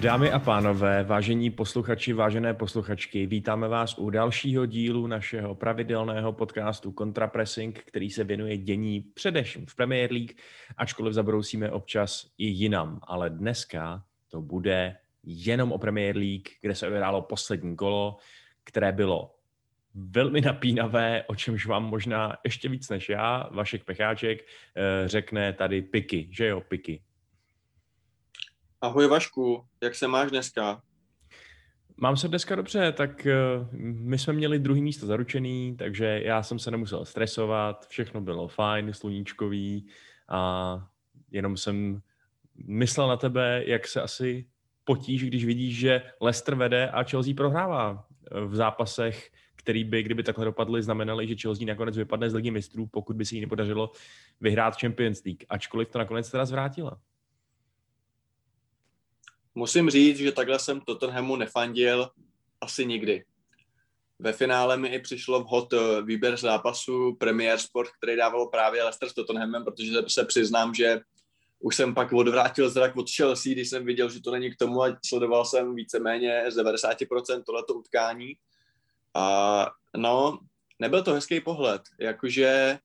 Dámy a pánové, vážení posluchači, vážené posluchačky, vítáme vás u dalšího dílu našeho pravidelného podcastu Contrapressing, který se věnuje dění především v Premier League, ačkoliv zabrousíme občas i jinam. Ale dneska to bude jenom o Premier League, kde se odehrálo poslední kolo, které bylo velmi napínavé, o čemž vám možná ještě víc než já, Vašek Pecháček, eh, řekne tady Piky, že jo, Piky. Ahoj Vašku, jak se máš dneska? Mám se dneska dobře, tak eh, my jsme měli druhý místo zaručený, takže já jsem se nemusel stresovat, všechno bylo fajn, sluníčkový a jenom jsem myslel na tebe, jak se asi potíž, když vidíš, že Leicester vede a Chelsea prohrává v zápasech, který by, kdyby takhle dopadly, znamenaly, že Chelsea nakonec vypadne z ligy mistrů, pokud by se jí nepodařilo vyhrát Champions League, ačkoliv to nakonec teda zvrátila. Musím říct, že takhle jsem Tottenhamu nefandil asi nikdy. Ve finále mi i přišlo vhod eh, výběr zápasu Premier Sport, který dávalo právě Leicester s Tottenhamem, protože se přiznám, že už jsem pak odvrátil zrak od Chelsea, když jsem viděl, že to není k tomu a sledoval jsem víceméně z 90% tohleto utkání. A no, nebyl to hezký pohled, jakože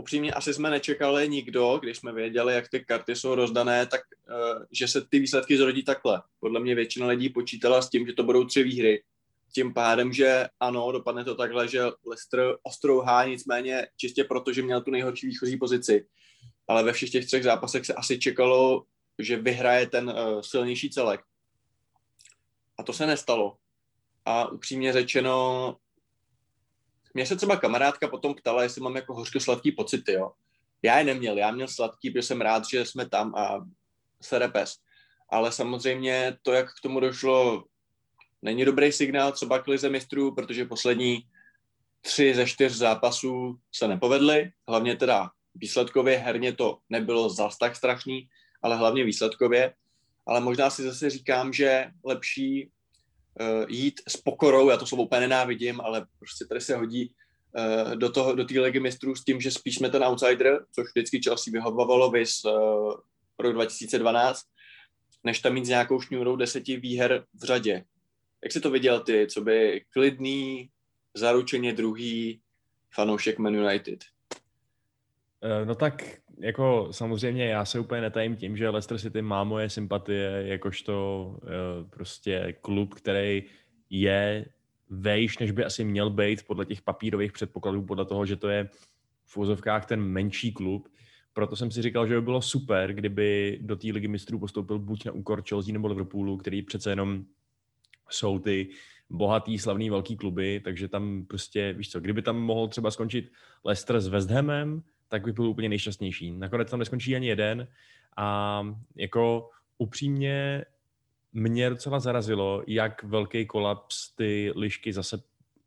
upřímně asi jsme nečekali nikdo, když jsme věděli, jak ty karty jsou rozdané, tak uh, že se ty výsledky zrodí takhle. Podle mě většina lidí počítala s tím, že to budou tři výhry. Tím pádem, že ano, dopadne to takhle, že Leicester ostrouhá, nicméně čistě proto, že měl tu nejhorší výchozí pozici. Ale ve všech těch třech zápasech se asi čekalo, že vyhraje ten uh, silnější celek. A to se nestalo. A upřímně řečeno, mě se třeba kamarádka potom ptala, jestli mám jako hořko-sladký pocity, jo. Já je neměl, já měl sladký, protože jsem rád, že jsme tam a se repes. Ale samozřejmě to, jak k tomu došlo, není dobrý signál třeba k lize mistrů, protože poslední tři ze čtyř zápasů se nepovedly, hlavně teda výsledkově, herně to nebylo zas tak strašný, ale hlavně výsledkově. Ale možná si zase říkám, že lepší jít s pokorou, já to slovo úplně nenávidím, ale prostě tady se hodí uh, do toho, do té ligy mistrů s tím, že spíš jsme ten outsider, což vždycky Chelsea vyhovovalo vys uh, rok 2012, než tam mít s nějakou šňůrou deseti výher v řadě. Jak jsi to viděl ty, co by klidný, zaručeně druhý fanoušek Man United? No tak jako samozřejmě já se úplně netajím tím, že Leicester City má moje sympatie jakožto uh, prostě klub, který je vejš, než by asi měl být podle těch papírových předpokladů, podle toho, že to je v úzovkách ten menší klub. Proto jsem si říkal, že by bylo super, kdyby do té ligy mistrů postoupil buď na úkor Chelsea nebo Liverpoolu, který přece jenom jsou ty bohatý, slavný velký kluby, takže tam prostě, víš co, kdyby tam mohl třeba skončit Leicester s West Hamem, tak bych byl úplně nejšťastnější. Nakonec tam neskončí ani jeden a jako upřímně mě docela zarazilo, jak velký kolaps ty lišky zase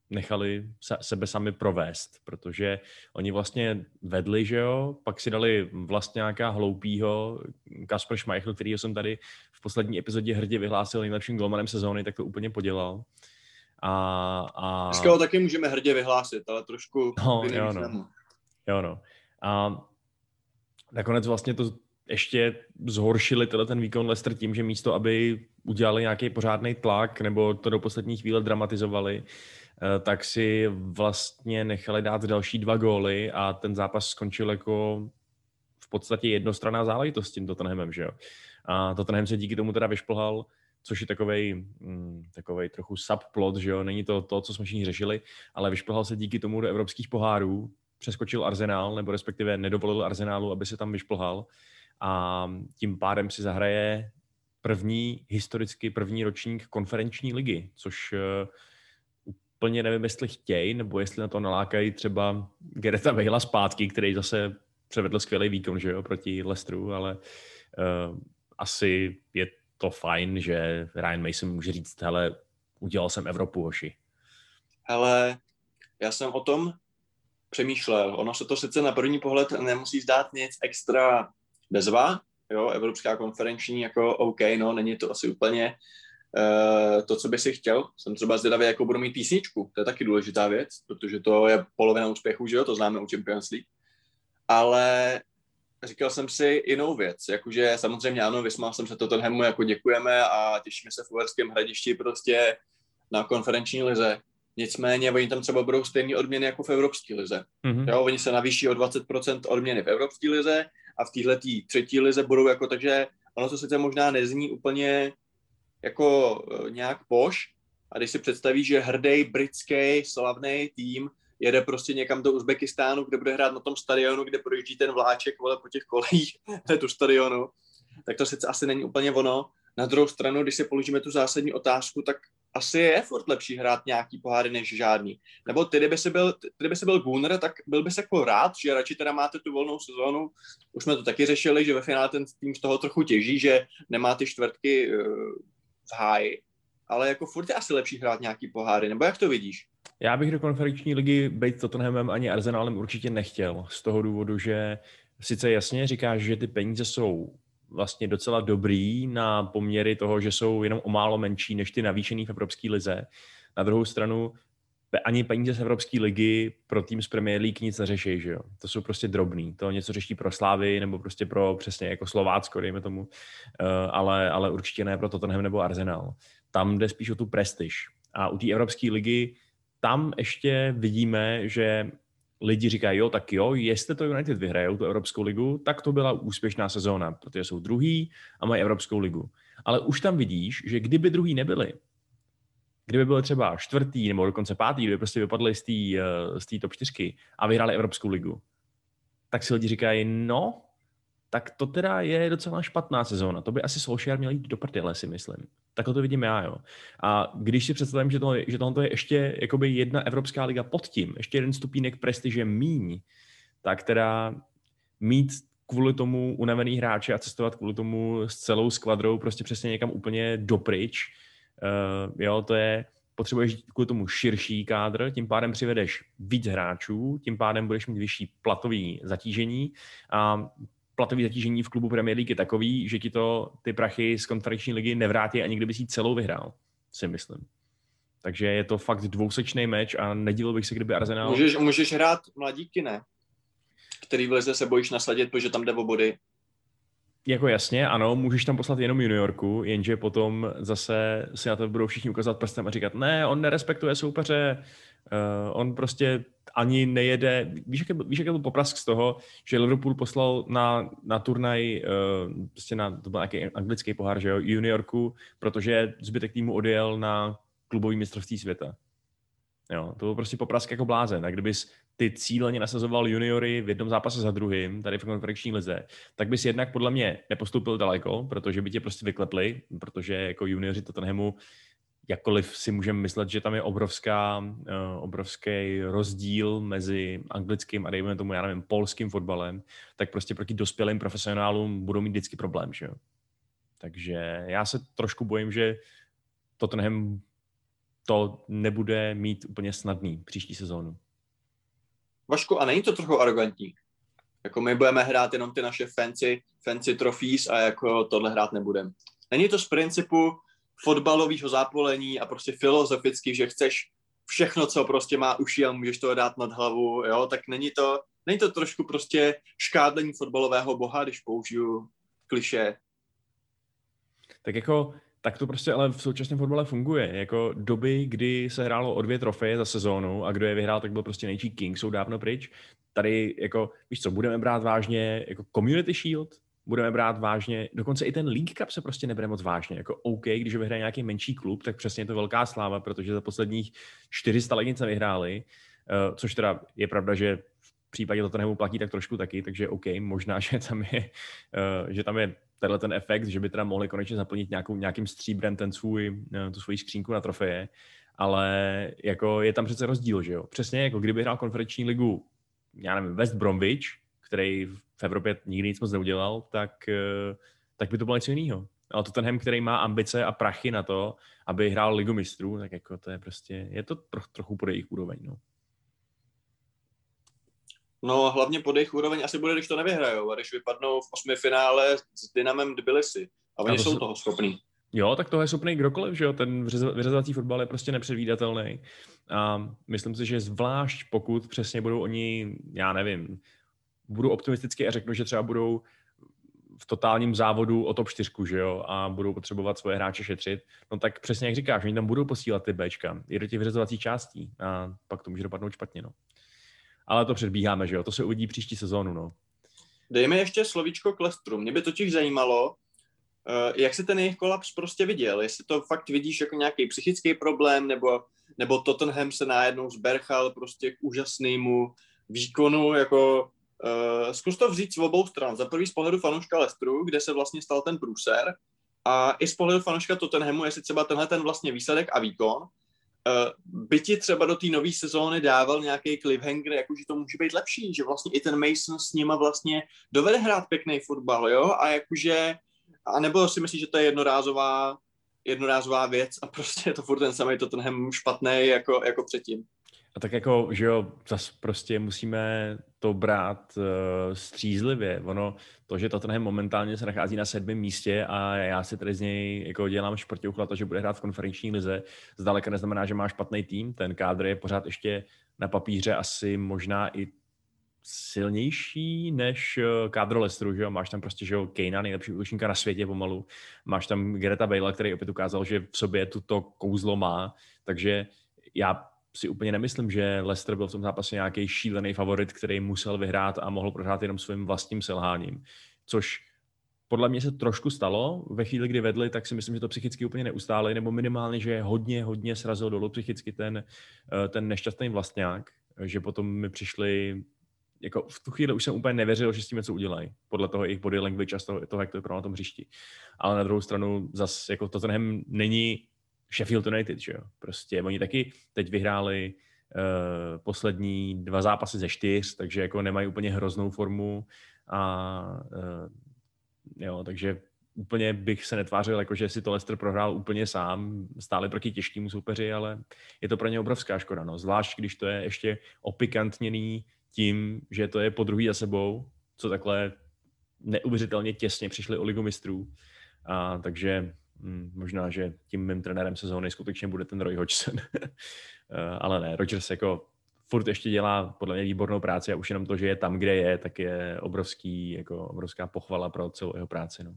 nechali sebe sami provést, protože oni vlastně vedli, že jo, pak si dali vlastně nějaká hloupýho Kasper Schmeichel, který jsem tady v poslední epizodě hrdě vyhlásil nejlepším golmanem sezóny, tak to úplně podělal. A, a... Dneska ho taky můžeme hrdě vyhlásit, ale trošku no, jo, no. jo, no. A nakonec vlastně to ještě zhoršili tenhle ten výkon Leicester tím, že místo, aby udělali nějaký pořádný tlak nebo to do poslední chvíle dramatizovali, eh, tak si vlastně nechali dát další dva góly a ten zápas skončil jako v podstatě jednostranná záležitost s tím Tottenhamem, že jo. A Tottenham se díky tomu teda vyšplhal, což je takovej, mm, takovej trochu subplot, že jo, není to to, co jsme všichni řešili, ale vyšplhal se díky tomu do evropských pohárů, přeskočil Arsenal, nebo respektive nedovolil Arsenálu, aby se tam vyšplhal a tím pádem si zahraje první, historicky první ročník konferenční ligy, což uh, úplně nevím, jestli chtějí, nebo jestli na to nalákají třeba Gereta Vejla zpátky, který zase převedl skvělý výkon, že jo, proti Lestru, ale uh, asi je to fajn, že Ryan Mason může říct, hele, udělal jsem Evropu, hoši. Hele, já jsem o tom přemýšlel. Ono se to sice na první pohled nemusí zdát nic extra bezva, jo, Evropská konferenční, jako OK, no, není to asi úplně uh, to, co by si chtěl. Jsem třeba zvědavý, jako budu mít písničku, to je taky důležitá věc, protože to je polovina úspěchu, že jo, to známe u Champions League. Ale říkal jsem si jinou věc, jakože samozřejmě ano, vysmál jsem se Tottenhamu, jako děkujeme a těšíme se v Uherském hradišti prostě na konferenční lize. Nicméně oni tam třeba budou stejné odměny jako v Evropské lize. Mm-hmm. Jo, oni se navýší o 20% odměny v Evropské lize a v téhle třetí lize budou jako, takže ono to sice možná nezní úplně jako uh, nějak poš, a když si představíš, že hrdý britský slavný tým jede prostě někam do Uzbekistánu, kde bude hrát na tom stadionu, kde projíždí ten vláček vole, po těch kolejích tu stadionu, tak to sice asi není úplně ono. Na druhou stranu, když si položíme tu zásadní otázku, tak asi je furt lepší hrát nějaký poháry než žádný. Nebo ty, kdyby jsi byl, ty, kdyby jsi byl Gunner, tak byl bys jako rád, že radši teda máte tu volnou sezónu. Už jsme to taky řešili, že ve finále ten tým z toho trochu těží, že nemá ty čtvrtky uh, v háji. Ale jako furt je asi lepší hrát nějaký poháry, nebo jak to vidíš? Já bych do konferenční ligy být Tottenhamem ani Arsenalem určitě nechtěl. Z toho důvodu, že sice jasně říkáš, že ty peníze jsou vlastně docela dobrý na poměry toho, že jsou jenom o málo menší než ty navýšený v Evropské lize. Na druhou stranu ani peníze z Evropské ligy pro tým z Premier League nic neřeší, že jo? To jsou prostě drobný. To něco řeší pro Slávy nebo prostě pro přesně jako Slovácko, dejme tomu, uh, ale, ale určitě ne pro Tottenham nebo Arsenal. Tam jde spíš o tu prestiž. A u té Evropské ligy tam ještě vidíme, že lidi říkají, jo, tak jo, jestli to United vyhrajou, tu Evropskou ligu, tak to byla úspěšná sezóna, protože jsou druhý a mají Evropskou ligu. Ale už tam vidíš, že kdyby druhý nebyli, kdyby byli třeba čtvrtý nebo dokonce pátý, kdyby prostě vypadli z té eh, top 4 a vyhráli Evropskou ligu, tak si lidi říkají, no, tak to teda je docela špatná sezóna. To by asi Solskjaer měl jít do prdele, si myslím. Takhle to vidím já, jo. A když si představím, že, to, že tohle je ještě jakoby jedna Evropská liga pod tím, ještě jeden stupínek prestiže míň, tak teda mít kvůli tomu unavený hráče a cestovat kvůli tomu s celou skvadrou prostě přesně někam úplně dopryč, uh, jo, to je, potřebuješ kvůli tomu širší kádr, tím pádem přivedeš víc hráčů, tím pádem budeš mít vyšší platový zatížení a platový zatížení v klubu Premier League je takový, že ti to ty prachy z konferenční ligy nevrátí ani kdyby si celou vyhrál, si myslím. Takže je to fakt dvousečný meč a nedíval bych se, kdyby Arsenal... Můžeš, můžeš hrát mladíky, ne? Který v lize se bojíš nasadit, protože tam jde o body. Jako jasně, ano, můžeš tam poslat jenom juniorku, jenže potom zase si na to budou všichni ukazovat prstem a říkat, ne, on nerespektuje soupeře, uh, on prostě ani nejede, víš, jak, je, víš, jak je byl poprask z toho, že Liverpool poslal na, na turnaj, uh, prostě na, to byl nějaký anglický pohár, že jo, juniorku, protože zbytek týmu odjel na klubový mistrovství světa. Jo, to byl prostě poprask jako blázen. A kdybys ty cíleně nasazoval juniory v jednom zápase za druhým, tady v konferenční lize, tak bys jednak podle mě nepostoupil daleko, protože by tě prostě vyklepli, protože jako junioři Tottenhamu jakkoliv si můžeme myslet, že tam je obrovská, uh, obrovský rozdíl mezi anglickým a dejme tomu, já nevím, polským fotbalem, tak prostě proti dospělým profesionálům budou mít vždycky problém, že jo. Takže já se trošku bojím, že Tottenham to nebude mít úplně snadný příští sezónu. Vašku, a není to trochu arrogantní? Jako my budeme hrát jenom ty naše fancy, fancy trophies a jako tohle hrát nebudeme. Není to z principu, fotbalového zápolení a prostě filozoficky, že chceš všechno, co prostě má uši a můžeš to dát nad hlavu, jo, tak není to, není to trošku prostě škádlení fotbalového boha, když použiju kliše. Tak jako, tak to prostě ale v současném fotbale funguje. Jako doby, kdy se hrálo o dvě trofeje za sezónu a kdo je vyhrál, tak byl prostě nejčí King, jsou dávno pryč. Tady, jako, víš co, budeme brát vážně jako Community Shield, budeme brát vážně. Dokonce i ten League Cup se prostě nebere moc vážně. Jako OK, když vyhraje nějaký menší klub, tak přesně je to velká sláva, protože za posledních 400 let nic nevyhráli, uh, což teda je pravda, že v případě Tottenhamu platí tak trošku taky, takže OK, možná, že tam je, uh, že tam je tenhle ten efekt, že by teda mohli konečně zaplnit nějakou, nějakým stříbrem ten svůj, uh, tu svoji skřínku na trofeje, ale jako je tam přece rozdíl, že jo. Přesně jako kdyby hrál konferenční ligu, já nevím, West Bromwich, který v Evropě nikdy nic moc neudělal, tak, eh, tak by to bylo něco jiného. Ale Tottenham, který má ambice a prachy na to, aby hrál ligu mistrů, tak jako to je prostě, je to troch, trochu pod jejich úroveň. No. No hlavně pod jejich úroveň asi bude, když to nevyhrajou a když vypadnou v osmi finále s Dynamem Tbilisi. A oni a to jsou se... toho schopní. Jo, tak toho je schopný kdokoliv, že jo, ten vyřazovací fotbal je prostě nepředvídatelný. A myslím si, že zvlášť pokud přesně budou oni, já nevím, budu optimistický a řeknu, že třeba budou v totálním závodu o top 4, že jo, a budou potřebovat svoje hráče šetřit, no tak přesně jak říkáš, oni tam budou posílat ty Bčka i do těch vyřazovacích částí a pak to může dopadnout špatně, no. Ale to předbíháme, že jo, to se uvidí příští sezónu, no. Dejme ještě slovíčko k Lestru. Mě by totiž zajímalo, eh, jak se ten jejich kolaps prostě viděl. Jestli to fakt vidíš jako nějaký psychický problém, nebo, nebo Tottenham se najednou zberchal prostě k úžasnému výkonu, jako zkus to vzít z obou stran. Za prvý z pohledu fanouška Lestru, kde se vlastně stal ten průser, a i z pohledu fanouška Tottenhamu, jestli třeba tenhle ten vlastně výsledek a výkon uh, by ti třeba do té nové sezóny dával nějaký cliffhanger, jako že to může být lepší, že vlastně i ten Mason s nima vlastně dovede hrát pěkný fotbal, jo, a jakože, a nebo si myslíš, že to je jednorázová, jednorázová věc a prostě je to furt ten samý Tottenham špatný jako, jako předtím. A tak jako, že jo, zase prostě musíme to brát uh, střízlivě. Ono, to, že Tottenham momentálně se nachází na sedmém místě a já si tady z něj jako dělám športěuchla to, že bude hrát v konferenční lize, zdaleka neznamená, že má špatný tým. Ten kádr je pořád ještě na papíře asi možná i silnější než eh, kádro Lestru, že jo? Máš tam prostě, že jo, Kejna, nejlepší útočníka na světě pomalu. Máš tam Greta Bale, který opět ukázal, že v sobě tuto kouzlo má, takže já si úplně nemyslím, že Leicester byl v tom zápase nějaký šílený favorit, který musel vyhrát a mohl prohrát jenom svým vlastním selháním. Což podle mě se trošku stalo. Ve chvíli, kdy vedli, tak si myslím, že to psychicky úplně neustále, nebo minimálně, že hodně, hodně srazil dolů psychicky ten, eh, ten nešťastný vlastňák, že potom mi přišli jako v tu chvíli už jsem úplně nevěřil, že s tím něco udělají, podle toho jejich body language a toho, toho jak to vypadalo na tom hřišti. Ale na druhou stranu zase jako Tottenham není Sheffield United, že jo. Prostě oni taky teď vyhráli uh, poslední dva zápasy ze čtyř, takže jako nemají úplně hroznou formu a uh, jo, takže úplně bych se netvářil, jako že si to Leicester prohrál úplně sám, stále proti těžkému soupeři, ale je to pro ně obrovská škoda, no. zvlášť když to je ještě opikantněný tím, že to je po druhý za sebou, co takhle neuvěřitelně těsně přišli o ligu mistrů. A, takže Hmm, možná, že tím mým trenérem sezóny skutečně bude ten Roy Hodgson. Eh, ale ne, Rodgers jako furt ještě dělá podle mě výbornou práci a už jenom to, že je tam, kde je, tak je obrovský, jako obrovská pochvala pro celou jeho práci. No.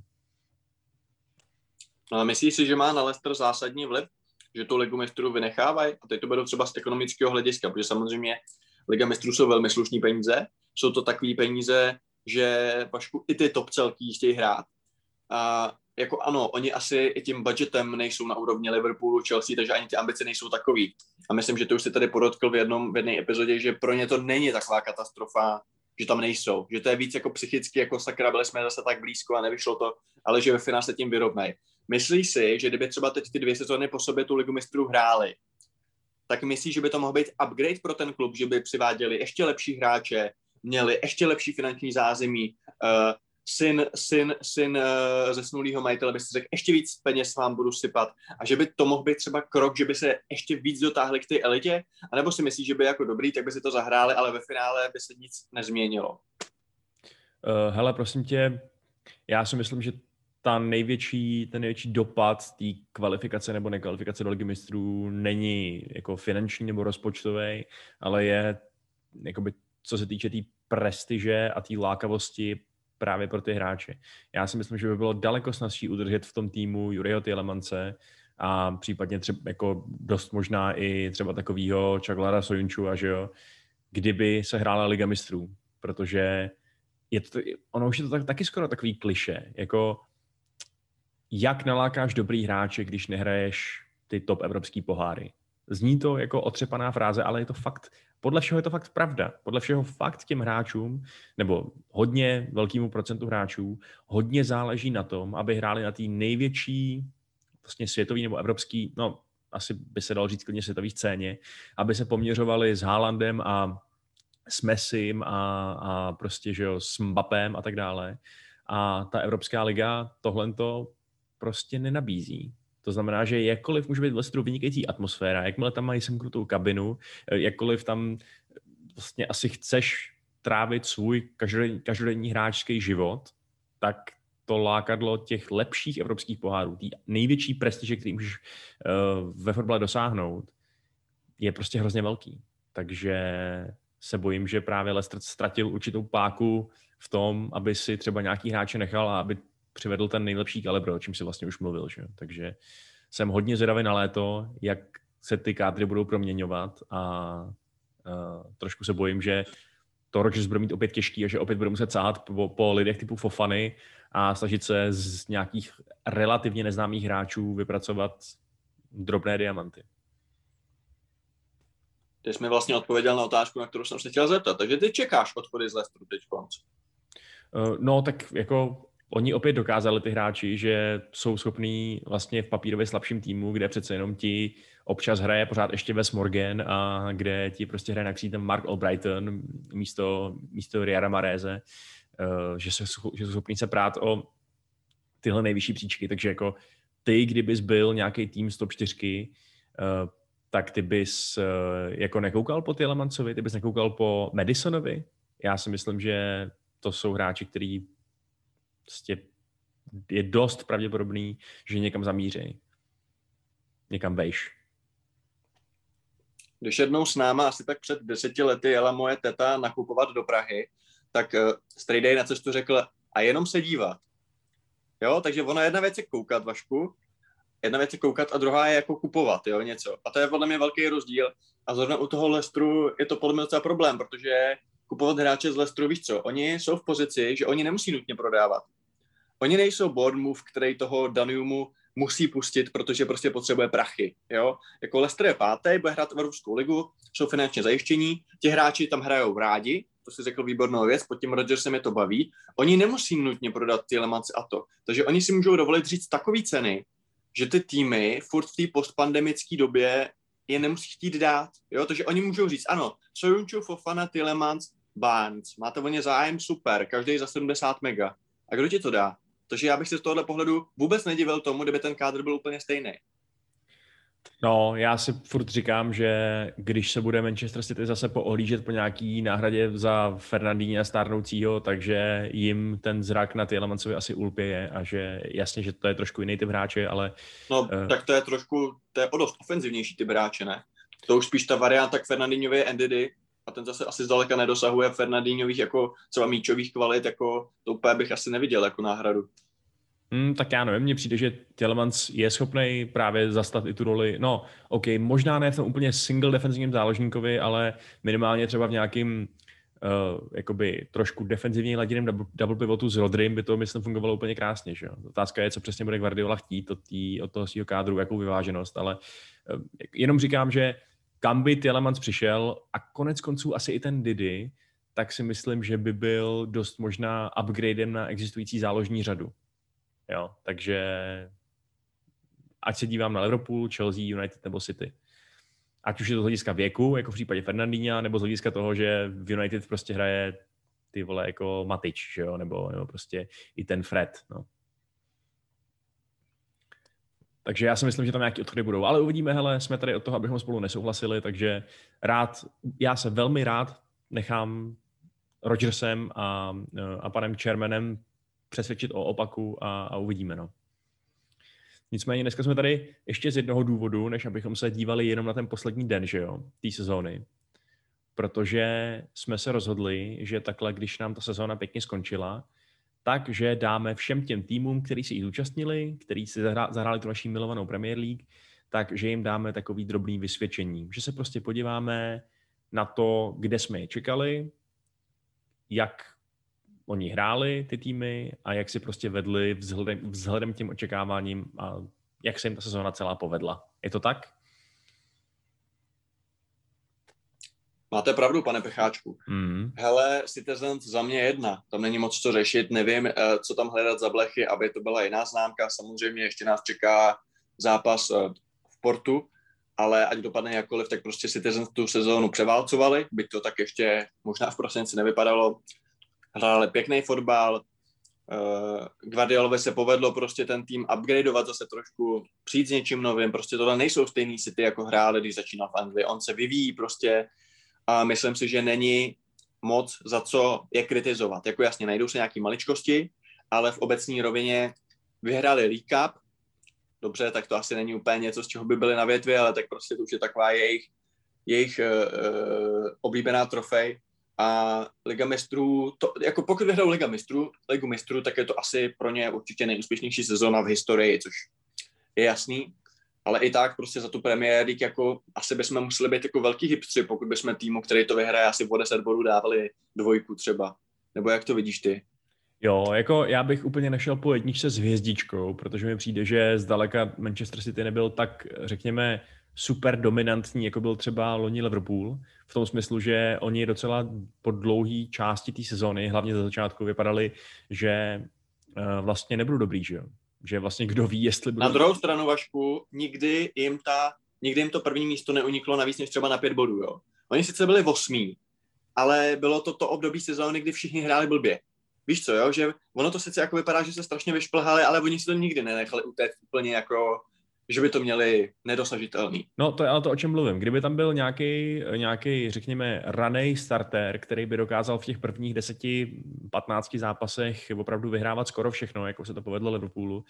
Ale myslíš si, že má na Leicester zásadní vliv, že tu ligu mistrů vynechávají? A teď to beru třeba z ekonomického hlediska, protože samozřejmě liga mistrů jsou velmi slušní peníze, jsou to takové peníze, že Pašku i ty top celky chtějí hrát. A jako ano, oni asi i tím budgetem nejsou na úrovni Liverpoolu, Chelsea, takže ani ty ambice nejsou takový. A myslím, že to už si tady podotkl v jednom v jedné epizodě, že pro ně to není taková katastrofa, že tam nejsou. Že to je víc jako psychicky, jako sakra, byli jsme zase tak blízko a nevyšlo to, ale že ve finále se tím vyrovnají. Myslíš si, že kdyby třeba teď ty dvě sezóny po sobě tu ligu mistrů hráli, tak myslíš, že by to mohl být upgrade pro ten klub, že by přiváděli ještě lepší hráče, měli ještě lepší finanční zázemí, uh, syn, syn, syn uh, zesnulého majitele by si řekl, ještě víc peněz vám budu sypat a že by to mohl být třeba krok, že by se ještě víc dotáhli k té elitě, anebo si myslíš, že by jako dobrý, tak by si to zahráli, ale ve finále by se nic nezměnilo? Uh, hele, prosím tě, já si myslím, že ta největší, ten největší dopad té kvalifikace nebo nekvalifikace do ligy mistrů není jako finanční nebo rozpočtový, ale je jakoby, co se týče té tý prestiže a té lákavosti právě pro ty hráče. Já si myslím, že by bylo daleko snazší udržet v tom týmu Juriho Tielemance a případně třeba jako dost možná i třeba takového Čaglara Sojunču a že jo, kdyby se hrála Liga mistrů, protože je to, ono už je to tak, taky skoro takový kliše, jako jak nalákáš dobrý hráče, když nehraješ ty top evropský poháry. Zní to jako otřepaná fráze, ale je to fakt, podle všeho je to fakt pravda. Podle všeho fakt těm hráčům, nebo hodně velkému procentu hráčů, hodně záleží na tom, aby hráli na té největší vlastně světový nebo evropský, no asi by se dalo říct klidně světový scéně, aby se poměřovali s Haalandem a s Messim a, a prostě, že jo, s Mbappem a tak dále. A ta Evropská liga tohle to prostě nenabízí. To znamená, že jakkoliv může být v Leicesteru vynikající atmosféra, jakmile tam mají semknutou kabinu, eh, jakkoliv tam vlastně asi chceš trávit svůj každodenní, každodenní hráčský život, tak to lákadlo těch lepších evropských pohárů, té největší prestiže, který můžeš uh, ve fotbale dosáhnout, je prostě hrozně velký. Takže se bojím, že právě Leicester ztratil určitou páku v tom, aby si třeba nějaký hráče nechal a aby přivedl ten nejlepší kalibr, o čem si vlastně už mluvil. Že? Takže jsem hodně zvědavý na léto, jak se ty kádry budou proměňovat a uh, trošku se bojím, že to Rodgers bude mít opět těžký a že opět bude muset sáhat po, po lidech typu Fofany a snažit se z nějakých relativně neznámých hráčů vypracovat drobné diamanty. Ty jsi mi vlastně odpověděl na otázku, na kterou jsem se chtěl zeptat. Takže ty čekáš odchody z Leicesteru teď konc. Uh, no, tak jako oni opět dokázali ty hráči, že jsou schopní vlastně v papírově slabším týmu, kde přece jenom ti občas hraje pořád ještě Wes Morgan a kde ti prostě hraje na křítem Mark Albrighton místo, místo Riara Mareze, uh, že, se, že jsou schopní se prát o tyhle nejvyšší příčky, takže jako ty, kdybys byl nějaký tým z top 4, uh, tak ty bys uh, jako nekoukal po Tielemancovi, ty bys nekoukal po Madisonovi. Já si myslím, že to jsou hráči, který prostě je dost pravděpodobný, že někam zamíří. Někam vejš. Když jednou s náma asi tak před deseti lety jela moje teta nakupovat do Prahy, tak uh, Stray na cestu řekl a jenom se dívat. Jo, takže ona jedna věc je koukat, Vašku, jedna věc je koukat a druhá je jako kupovat, jo, něco. A to je podle mě velký rozdíl. A zrovna u toho Lestru je to podle mě docela problém, protože kupovat hráče z Lestru, víš co, oni jsou v pozici, že oni nemusí nutně prodávat. Oni nejsou Bournemouth, který toho Daniumu musí pustit, protože prostě potřebuje prachy. Jo? Jako Leicester je pátý, bude hrát Evropskou ligu, jsou finančně zajištění, ti hráči tam hrajou rádi, to si řekl výbornou věc, pod tím Rodgersem je to baví. Oni nemusí nutně prodat ty Lemans a to. Takže oni si můžou dovolit říct takové ceny, že ty týmy furt v té postpandemické době je nemusí chtít dát. Jo? Takže oni můžou říct, ano, Sojunču, Fofana, Tilemans, Barnes, máte o ně zájem, super, každý za 70 mega. A kdo ti to dá? Takže já bych se z tohohle pohledu vůbec nedivil tomu, kdyby ten kádr byl úplně stejný. No, já si furt říkám, že když se bude Manchester City zase poohlížet po nějaký náhradě za Fernandína stárnoucího, takže jim ten zrak na Tielemancovi asi ulpěje a že jasně, že to je trošku jiný typ hráče, ale... No, uh... tak to je trošku, to je o dost ofenzivnější typ hráče, ne? To už spíš ta varianta k Fernandíňovi je Ndidi a ten zase asi zdaleka nedosahuje Fernandíňových jako třeba míčových kvalit, jako to úplně bych asi neviděl jako náhradu. Hmm, tak já nevím, mně přijde, že Telemans je schopný právě zastat i tu roli, no ok, možná ne v tom úplně single defenzivním záložníkovi, ale minimálně třeba v nějakým uh, jakoby trošku defenzivně laděným double, double pivotu s Rodrym by to, myslím, fungovalo úplně krásně. Že? Otázka je, co přesně bude Guardiola chtít od, tý, od toho svého kádru, jakou vyváženost, ale uh, jenom říkám, že kam by Telemans přišel a konec konců asi i ten Didi, tak si myslím, že by byl dost možná upgradem na existující záložní řadu. Jo, takže ať se dívám na Liverpool, Chelsea, United nebo City. Ať už je to z hlediska věku, jako v případě Fernandína, nebo z hlediska toho, že v United prostě hraje ty vole jako Matič, že jo? Nebo, nebo prostě i ten Fred. No. Takže já si myslím, že tam nějaké odchody budou. Ale uvidíme, hele, jsme tady od toho, abychom spolu nesouhlasili, takže rád, já se velmi rád nechám Rogersem a, a panem Chairmanem přesvědčit o opaku a, a uvidíme. No. Nicméně dneska jsme tady ještě z jednoho důvodu, než abychom se dívali jenom na ten poslední den, že jo, té sezóny. Protože jsme se rozhodli, že takhle, když nám ta sezóna pěkně skončila, takže dáme všem těm týmům, kteří se jí zúčastnili, kteří si zahráli tu naší milovanou Premier League, takže jim dáme takový drobný vysvědčení. Že se prostě podíváme na to, kde jsme je čekali, jak oni hráli, ty týmy, a jak si prostě vedli vzhledem, vzhledem těm očekáváním a jak se jim ta sezóna celá povedla. Je to tak? Máte pravdu, pane Pecháčku. Mm. Hele, Citizens za mě jedna. Tam není moc co řešit. Nevím, eh, co tam hledat za blechy, aby to byla jiná známka. Samozřejmě ještě nás čeká zápas eh, v Portu, ale ať dopadne jakkoliv, tak prostě Citizens tu sezónu převálcovali, byť to tak ještě možná v prosinci nevypadalo hráli pěkný fotbal, uh, Guardiolovi se povedlo prostě ten tým upgradeovat zase trošku, přijít s něčím novým, prostě tohle nejsou stejný city, jako hráli, když začínal v Anglii, on se vyvíjí prostě a myslím si, že není moc za co je kritizovat. Jako jasně, najdou se nějaké maličkosti, ale v obecní rovině vyhráli League Cup, dobře, tak to asi není úplně něco, z čeho by byli na větvi, ale tak prostě to už je taková jejich, jejich uh, oblíbená trofej. A Liga mistrů, to, jako pokud vyhrajou Liga mistrů, Ligu mistrů, tak je to asi pro ně určitě nejúspěšnější sezóna v historii, což je jasný. Ale i tak prostě za tu League jako asi bychom museli být jako velký hipstři, pokud bychom týmu, který to vyhraje asi o 10 bodů dávali dvojku třeba. Nebo jak to vidíš ty? Jo, jako já bych úplně nešel po jedničce s hvězdičkou, protože mi přijde, že zdaleka Manchester City nebyl tak, řekněme, super dominantní, jako byl třeba loni Liverpool, v tom smyslu, že oni docela po dlouhé části té sezóny, hlavně za začátku, vypadali, že uh, vlastně nebudou dobrý, že jo? Že vlastně kdo ví, jestli budou... Na druhou stranu, Vašku, nikdy jim, ta, nikdy jim to první místo neuniklo navíc než třeba na pět bodů, jo? Oni sice byli osmí, ale bylo to to období sezóny, kdy všichni hráli blbě víš co, jo, že ono to sice jako vypadá, že se strašně vyšplhali, ale oni si to nikdy nenechali utéct úplně jako že by to měli nedosažitelný. No to je ale to, o čem mluvím. Kdyby tam byl nějaký, nějaký řekněme, raný starter, který by dokázal v těch prvních 10-15 zápasech opravdu vyhrávat skoro všechno, jako se to povedlo Liverpoolu,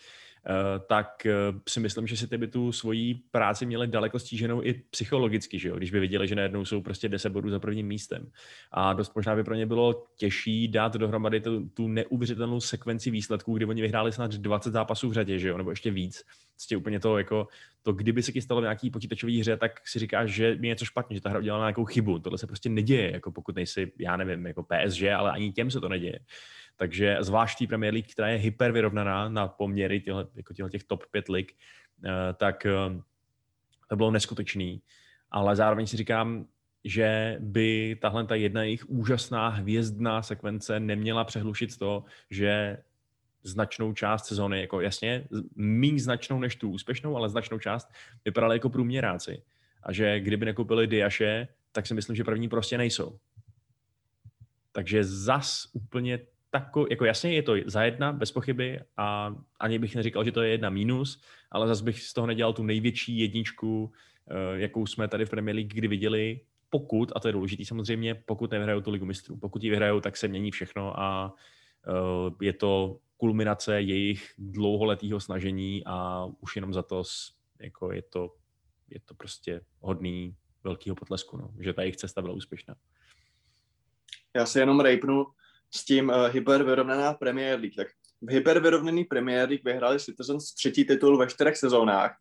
Eh, tak eh, si myslím, že si ty by tu svoji práci měli daleko stíženou i psychologicky, že jo? když by viděli, že najednou jsou prostě 10 bodů za prvním místem. A dost možná by pro ně bylo těžší dát dohromady tu, tu neuvěřitelnou sekvenci výsledků, kdy oni vyhráli snad 20 zápasů v řadě, že jo? nebo ještě víc. Prostě úplně to, jako, to, kdyby se ti stalo v nějaký počítačové hře, tak si říkáš, že je něco špatně, že ta hra udělala nějakou chybu. Tohle se prostě neděje, jako pokud nejsi, já nevím, jako PSG, ale ani těm se to neděje. Takže zvlášť té Premier League, která je hypervyrovnaná na poměry těhle, jako těhle těch top 5 lig, eh, tak eh, to bylo neskutečný. Ale zároveň si říkám, že by tahle ta jedna jejich úžasná hvězdná sekvence neměla přehlušit to, že značnou část sezony, jako jasně, méně značnou než tu úspěšnou, ale značnou část vypadali jako průměráci. A že kdyby nekoupili Diaše, tak si myslím, že první prostě nejsou. Takže zas úplně tako, jako jasně je to za jedna, bez pochyby, a ani bych neříkal, že to je jedna mínus, ale zase bych z toho nedělal tu největší jedničku, eh, jakou jsme tady v Premier League kdy viděli, pokud, a to je důležité samozřejmě, pokud nevyhrajou tu ligu mistrů. Pokud ji vyhrajou, tak se mění všechno a eh, je to kulminace jejich dlouholetého snažení a už jenom za to jako je to, je to prostě hodný velkého potlesku, no, že ta jejich cesta byla úspěšná. Já si jenom rejpnu, s tím uh, hypervyrovnaná Premier League. Tak v hypervyrovnaný Premier League vyhráli Citizens třetí titul ve čtyřech sezónách,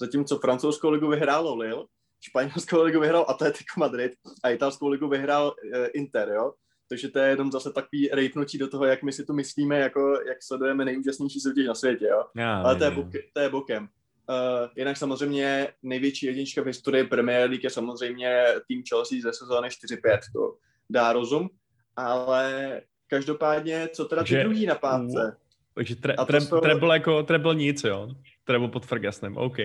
zatímco francouzskou ligu vyhrálo Lille, španělskou ligu vyhrál Atletico Madrid a italskou ligu vyhrál uh, Inter, jo? Takže to je jenom zase takový rejpnutí do toho, jak my si to myslíme, jako jak sledujeme nejúžasnější soutěž na světě, jo? Já, Ale to je, bok, to je bokem. Uh, jinak samozřejmě největší jednička v historii Premier League je samozřejmě tým Chelsea ze sezóny 4-5, to dá rozum, ale každopádně, co teda ty druhý na pátce? Takže tre, tre, jsou... treble, jako, treble nic, jo? Treble pod Fergusonem, OK.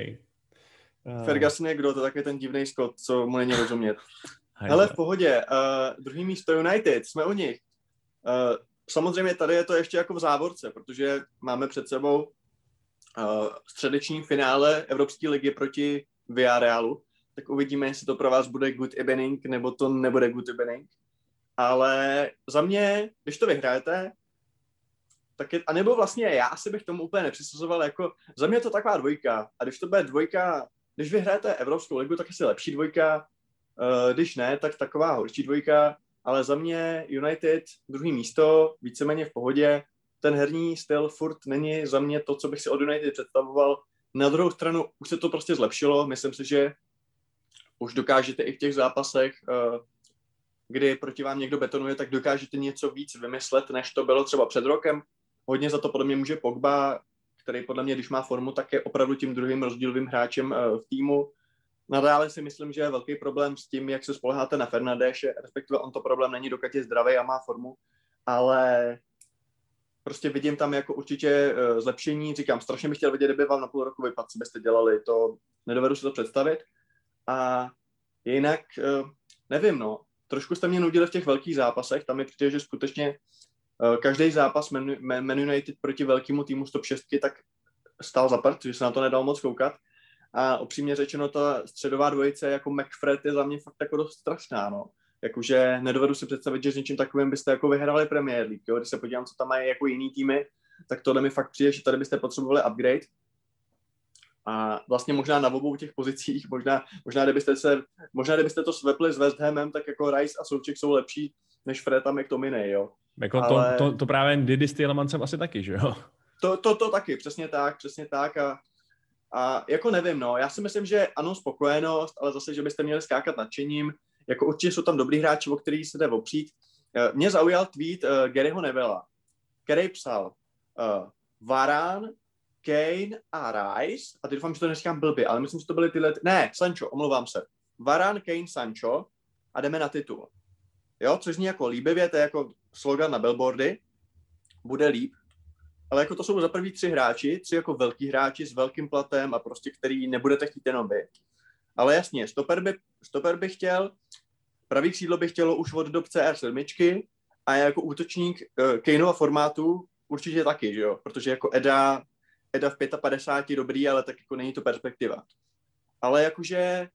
Uh... Ferguson je kdo? To je ten divný Scott, co mu není rozumět. Ale v pohodě. Uh, druhý místo United, jsme u nich. Uh, samozřejmě tady je to ještě jako v závorce, protože máme před sebou uh, středeční finále Evropské ligy proti Villarrealu, tak uvidíme, jestli to pro vás bude good evening, nebo to nebude good evening ale za mě, když to vyhrajete, tak je, a nebo vlastně já asi bych tomu úplně nepřisuzoval, jako za mě je to taková dvojka. A když to bude dvojka, když vyhrajete Evropskou ligu, tak asi lepší dvojka, když ne, tak taková horší dvojka, ale za mě United druhý místo, víceméně v pohodě, ten herní styl furt není za mě to, co bych si od United představoval. Na druhou stranu už se to prostě zlepšilo, myslím si, že už dokážete i v těch zápasech uh, kdy proti vám někdo betonuje, tak dokážete něco víc vymyslet, než to bylo třeba před rokem. Hodně za to podle mě může Pogba, který podle mě, když má formu, tak je opravdu tím druhým rozdílovým hráčem eh, v týmu. Nadále si myslím, že je velký problém s tím, jak se spoleháte na Fernandéše, respektive on to problém není, dokud je zdravý a má formu, ale prostě vidím tam jako určitě eh, zlepšení. Říkám, strašně bych chtěl vidět, kdyby vám na půl roku vypad, co byste dělali, to nedovedu si to představit. A jinak, eh, nevím, no, trošku jste mě nudili v těch velkých zápasech, tam je přijde, že skutečně uh, každý zápas Man, United proti velkému týmu stop 6 tak stál za prd, že se na to nedal moc koukat. A upřímně řečeno, ta středová dvojice jako McFred je za mě fakt jako dost strašná, no. Jakože nedovedu si představit, že s něčím takovým byste jako vyhráli Premier League. Jo? Když se podívám, co tam mají jako jiný týmy, tak tohle mi fakt přijde, že tady byste potřebovali upgrade. A vlastně možná na obou těch pozicích, možná, možná, kdybyste, se, možná kdybyste to svepli s West Hamem, tak jako Rice a Souček jsou lepší než Fred a McTominay, jo. Jako Ale... to, to, to, právě Didi s Tielemancem asi taky, že jo? To, to, to taky, přesně tak, přesně tak a, a jako nevím, no, já si myslím, že ano, spokojenost, ale zase, že byste měli skákat nadšením, jako určitě jsou tam dobrý hráči, o který se jde opřít. Eh, mě zaujal tweet uh, Garyho Nevela, který psal uh, Varán, Kane a Rice, a teď doufám, že to neříkám blbě, ale myslím, že to byly tyhle, ne, Sancho, omlouvám se. Varán, Kane, Sancho a jdeme na titul. Jo, což zní jako líbivě, to je jako slogan na billboardy, bude líp, ale jako to jsou za první tři hráči, tři jako velký hráči s velkým platem a prostě který nebudete chtít jenom vy. Ale jasně, stoper by, stoper by chtěl, pravý křídlo by chtělo už od dob CR7 a jako útočník uh, Kaneova formátu určitě taky, že jo? Protože jako Eda, Eda v 55 dobrý, ale tak jako není to perspektiva. Ale jakože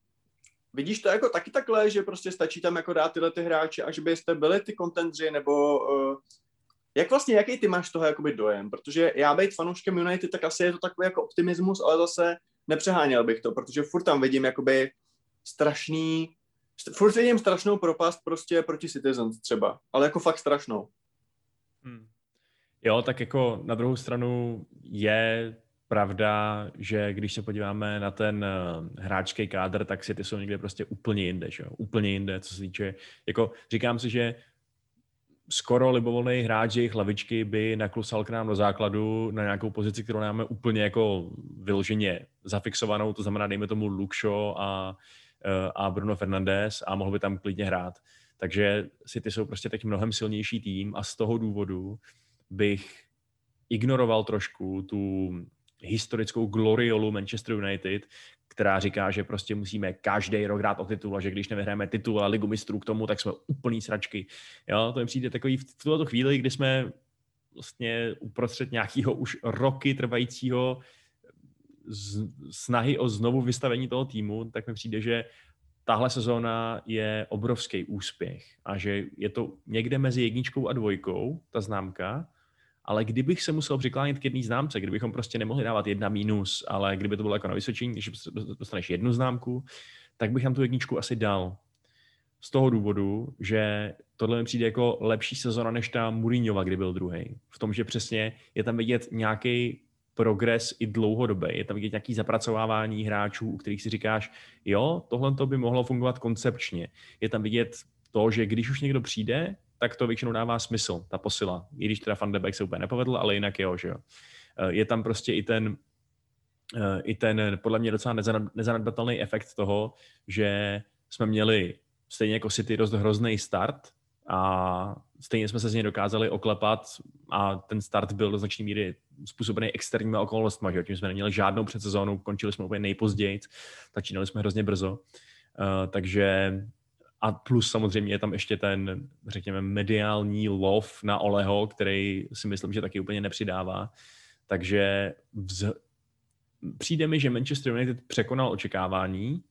vidíš to jako taky takhle, že prostě stačí tam jako dát tyhle ty hráče a že byste byli ty kontendři, nebo uh, jak vlastně, jaký ty máš toho jakoby dojem? Protože já být fanouškem United, tak asi je to takový jako optimismus, ale zase nepřeháněl bych to, protože furt tam vidím jakoby strašný, furt vidím strašnou propast prostě proti Citizens třeba, ale jako fakt strašnou. Hmm. Jo, tak jako na druhou stranu je pravda, že když se podíváme na ten eh, hráčský kádr, tak si ty jsou někde prostě úplně jinde, že jo? Úplně jinde, co se týče, jako říkám si, že skoro libovolný hráč jejich lavičky by naklusal k nám do základu na nějakou pozici, kterou máme úplně jako vyloženě zafixovanou, to znamená, dejme tomu Shaw a, eh, a Bruno Fernandes a mohl by tam klidně hrát. Takže City jsou prostě teď mnohem silnější tým a z toho důvodu bych ignoroval trošku tu historickou gloriolu Manchester United, která říká, že prostě musíme každý rok hrát o titul a že když nevyhráme titul a ligu mistrů k tomu, tak jsme úplný sračky. Jo, to mi přijde takový v tuto chvíli, kdy jsme vlastně uprostřed nějakého už roky trvajícího z, snahy o znovu vystavení toho týmu, tak mi přijde, že tahle sezóna je obrovský úspěch a že je to někde mezi jedničkou a dvojkou, ta známka, ale kdybych se musel přiklánit k jedné známce, kdybychom prostě nemohli dávat jedna mínus, ale kdyby to bylo jako na Vysočení, když dostaneš jednu známku, tak bych tam tu jedničku asi dal. Z toho důvodu, že tohle mi přijde jako lepší sezona než ta Mourinhova, kdy byl druhý. V tom, že přesně je tam vidět nějaký progres i dlouhodobý. Je tam vidět nějaký zapracovávání hráčů, u kterých si říkáš, jo, tohle to by mohlo fungovat koncepčně. Je tam vidět to, že když už někdo přijde, tak to většinou dává smysl, ta posila. I když teda Van de Beek se úplně nepovedl, ale jinak jo, že jo. Eh, je tam prostě i ten, eh, i ten podle mě docela nezanedbatelný efekt toho, že jsme měli stejně jako City dost hrozný start a stejně jsme se z něj dokázali oklepat a ten start byl do značné míry způsobený externími okolnostmi, že tím jsme neměli žádnou předsezónu, končili jsme úplně nejpozději, začínali jsme hrozně brzo. Uh, takže a plus samozřejmě je tam ještě ten, řekněme, mediální lov na Oleho, který si myslím, že taky úplně nepřidává. Takže vz... přijde mi, že Manchester United překonal očekávání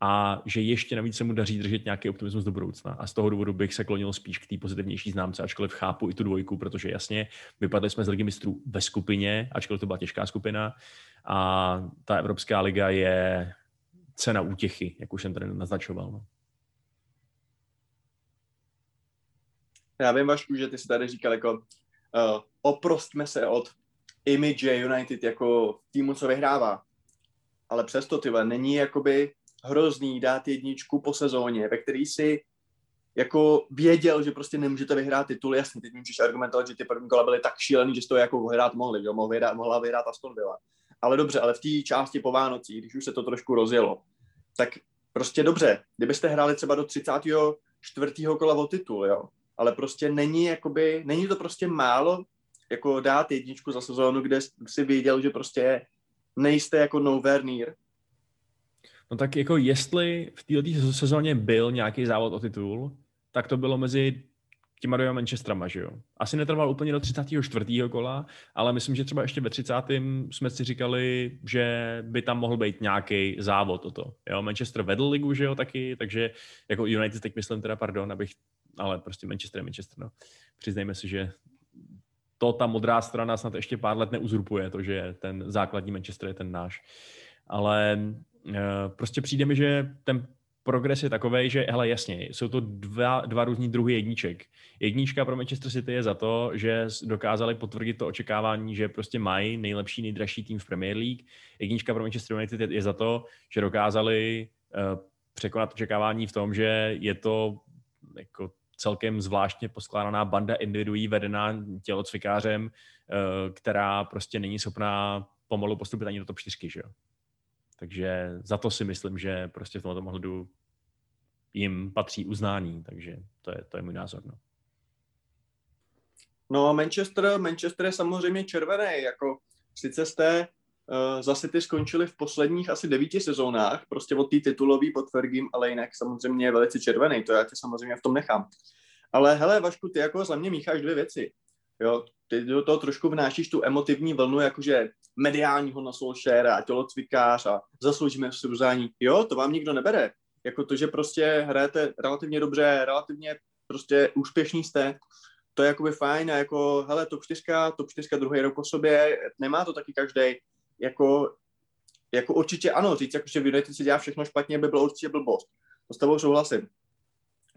a že ještě navíc se mu daří držet nějaký optimismus do budoucna. A z toho důvodu bych se klonil spíš k té pozitivnější známce, ačkoliv chápu i tu dvojku, protože jasně, vypadli jsme z ligy mistrů ve skupině, ačkoliv to byla těžká skupina a ta Evropská liga je cena útěchy, jak už jsem tady naznačoval. No. Já vím, Vašku, že ty jsi tady říkal jako uh, oprostme se od image United jako týmu, co vyhrává. Ale přesto, tyhle, není jakoby hrozný dát jedničku po sezóně, ve který si jako věděl, že prostě nemůžete vyhrát titul. Jasně, teď můžeš argumentovat, že ty první kola byly tak šílený, že to jako vyhrát mohli, že mohli vyhrát, mohla vyhrát Aston Villa. Ale dobře, ale v té části po Vánocích, když už se to trošku rozjelo, tak prostě dobře, kdybyste hráli třeba do 34. kola o titul, jo, ale prostě není, jakoby, není to prostě málo jako dát jedničku za sezónu, kde si věděl, že prostě nejste jako nowhere near. No tak jako jestli v této sezóně byl nějaký závod o titul, tak to bylo mezi těma dvěma Manchesterama, že jo. Asi netrval úplně do 34. kola, ale myslím, že třeba ještě ve 30. jsme si říkali, že by tam mohl být nějaký závod o to. Jo, Manchester vedl ligu, že jo, taky, takže jako United teď myslím teda, pardon, abych, ale prostě Manchester je Manchester, no. Přiznejme si, že to ta modrá strana snad ještě pár let neuzurpuje, to, že ten základní Manchester je ten náš. Ale uh, prostě přijde mi, že ten progres je takový, že hele, jasně, jsou to dva, dva různý druhy jedniček. Jednička pro Manchester City je za to, že dokázali potvrdit to očekávání, že prostě mají nejlepší, nejdražší tým v Premier League. Jednička pro Manchester United je, je za to, že dokázali uh, překonat očekávání v tom, že je to jako celkem zvláštně poskládaná banda individuí vedená tělocvikářem, uh, která prostě není schopná pomalu postupit ani do top 4, že jo? Takže za to si myslím, že prostě v tomto ohledu jim patří uznání, takže to je, to je můj názor. No. No Manchester, Manchester je samozřejmě červený, jako sice jste zase ty skončili v posledních asi devíti sezónách, prostě od té titulový pod Fergim, ale jinak samozřejmě je velice červený, to já tě samozřejmě v tom nechám. Ale hele, Vašku, ty jako za mě mícháš dvě věci. Jo, ty do toho trošku vnášíš tu emotivní vlnu, jakože mediálního na a tělocvikář a zasloužíme si uznání. Jo, to vám nikdo nebere. Jako to, že prostě hrajete relativně dobře, relativně prostě úspěšní jste, to je jakoby fajn a jako, hele, top 4, top 4 druhý rok po sobě, nemá to taky každý. Jako, jako určitě ano, říct, jako, že v United si dělá všechno špatně, by bylo určitě blbost. To s tebou souhlasím.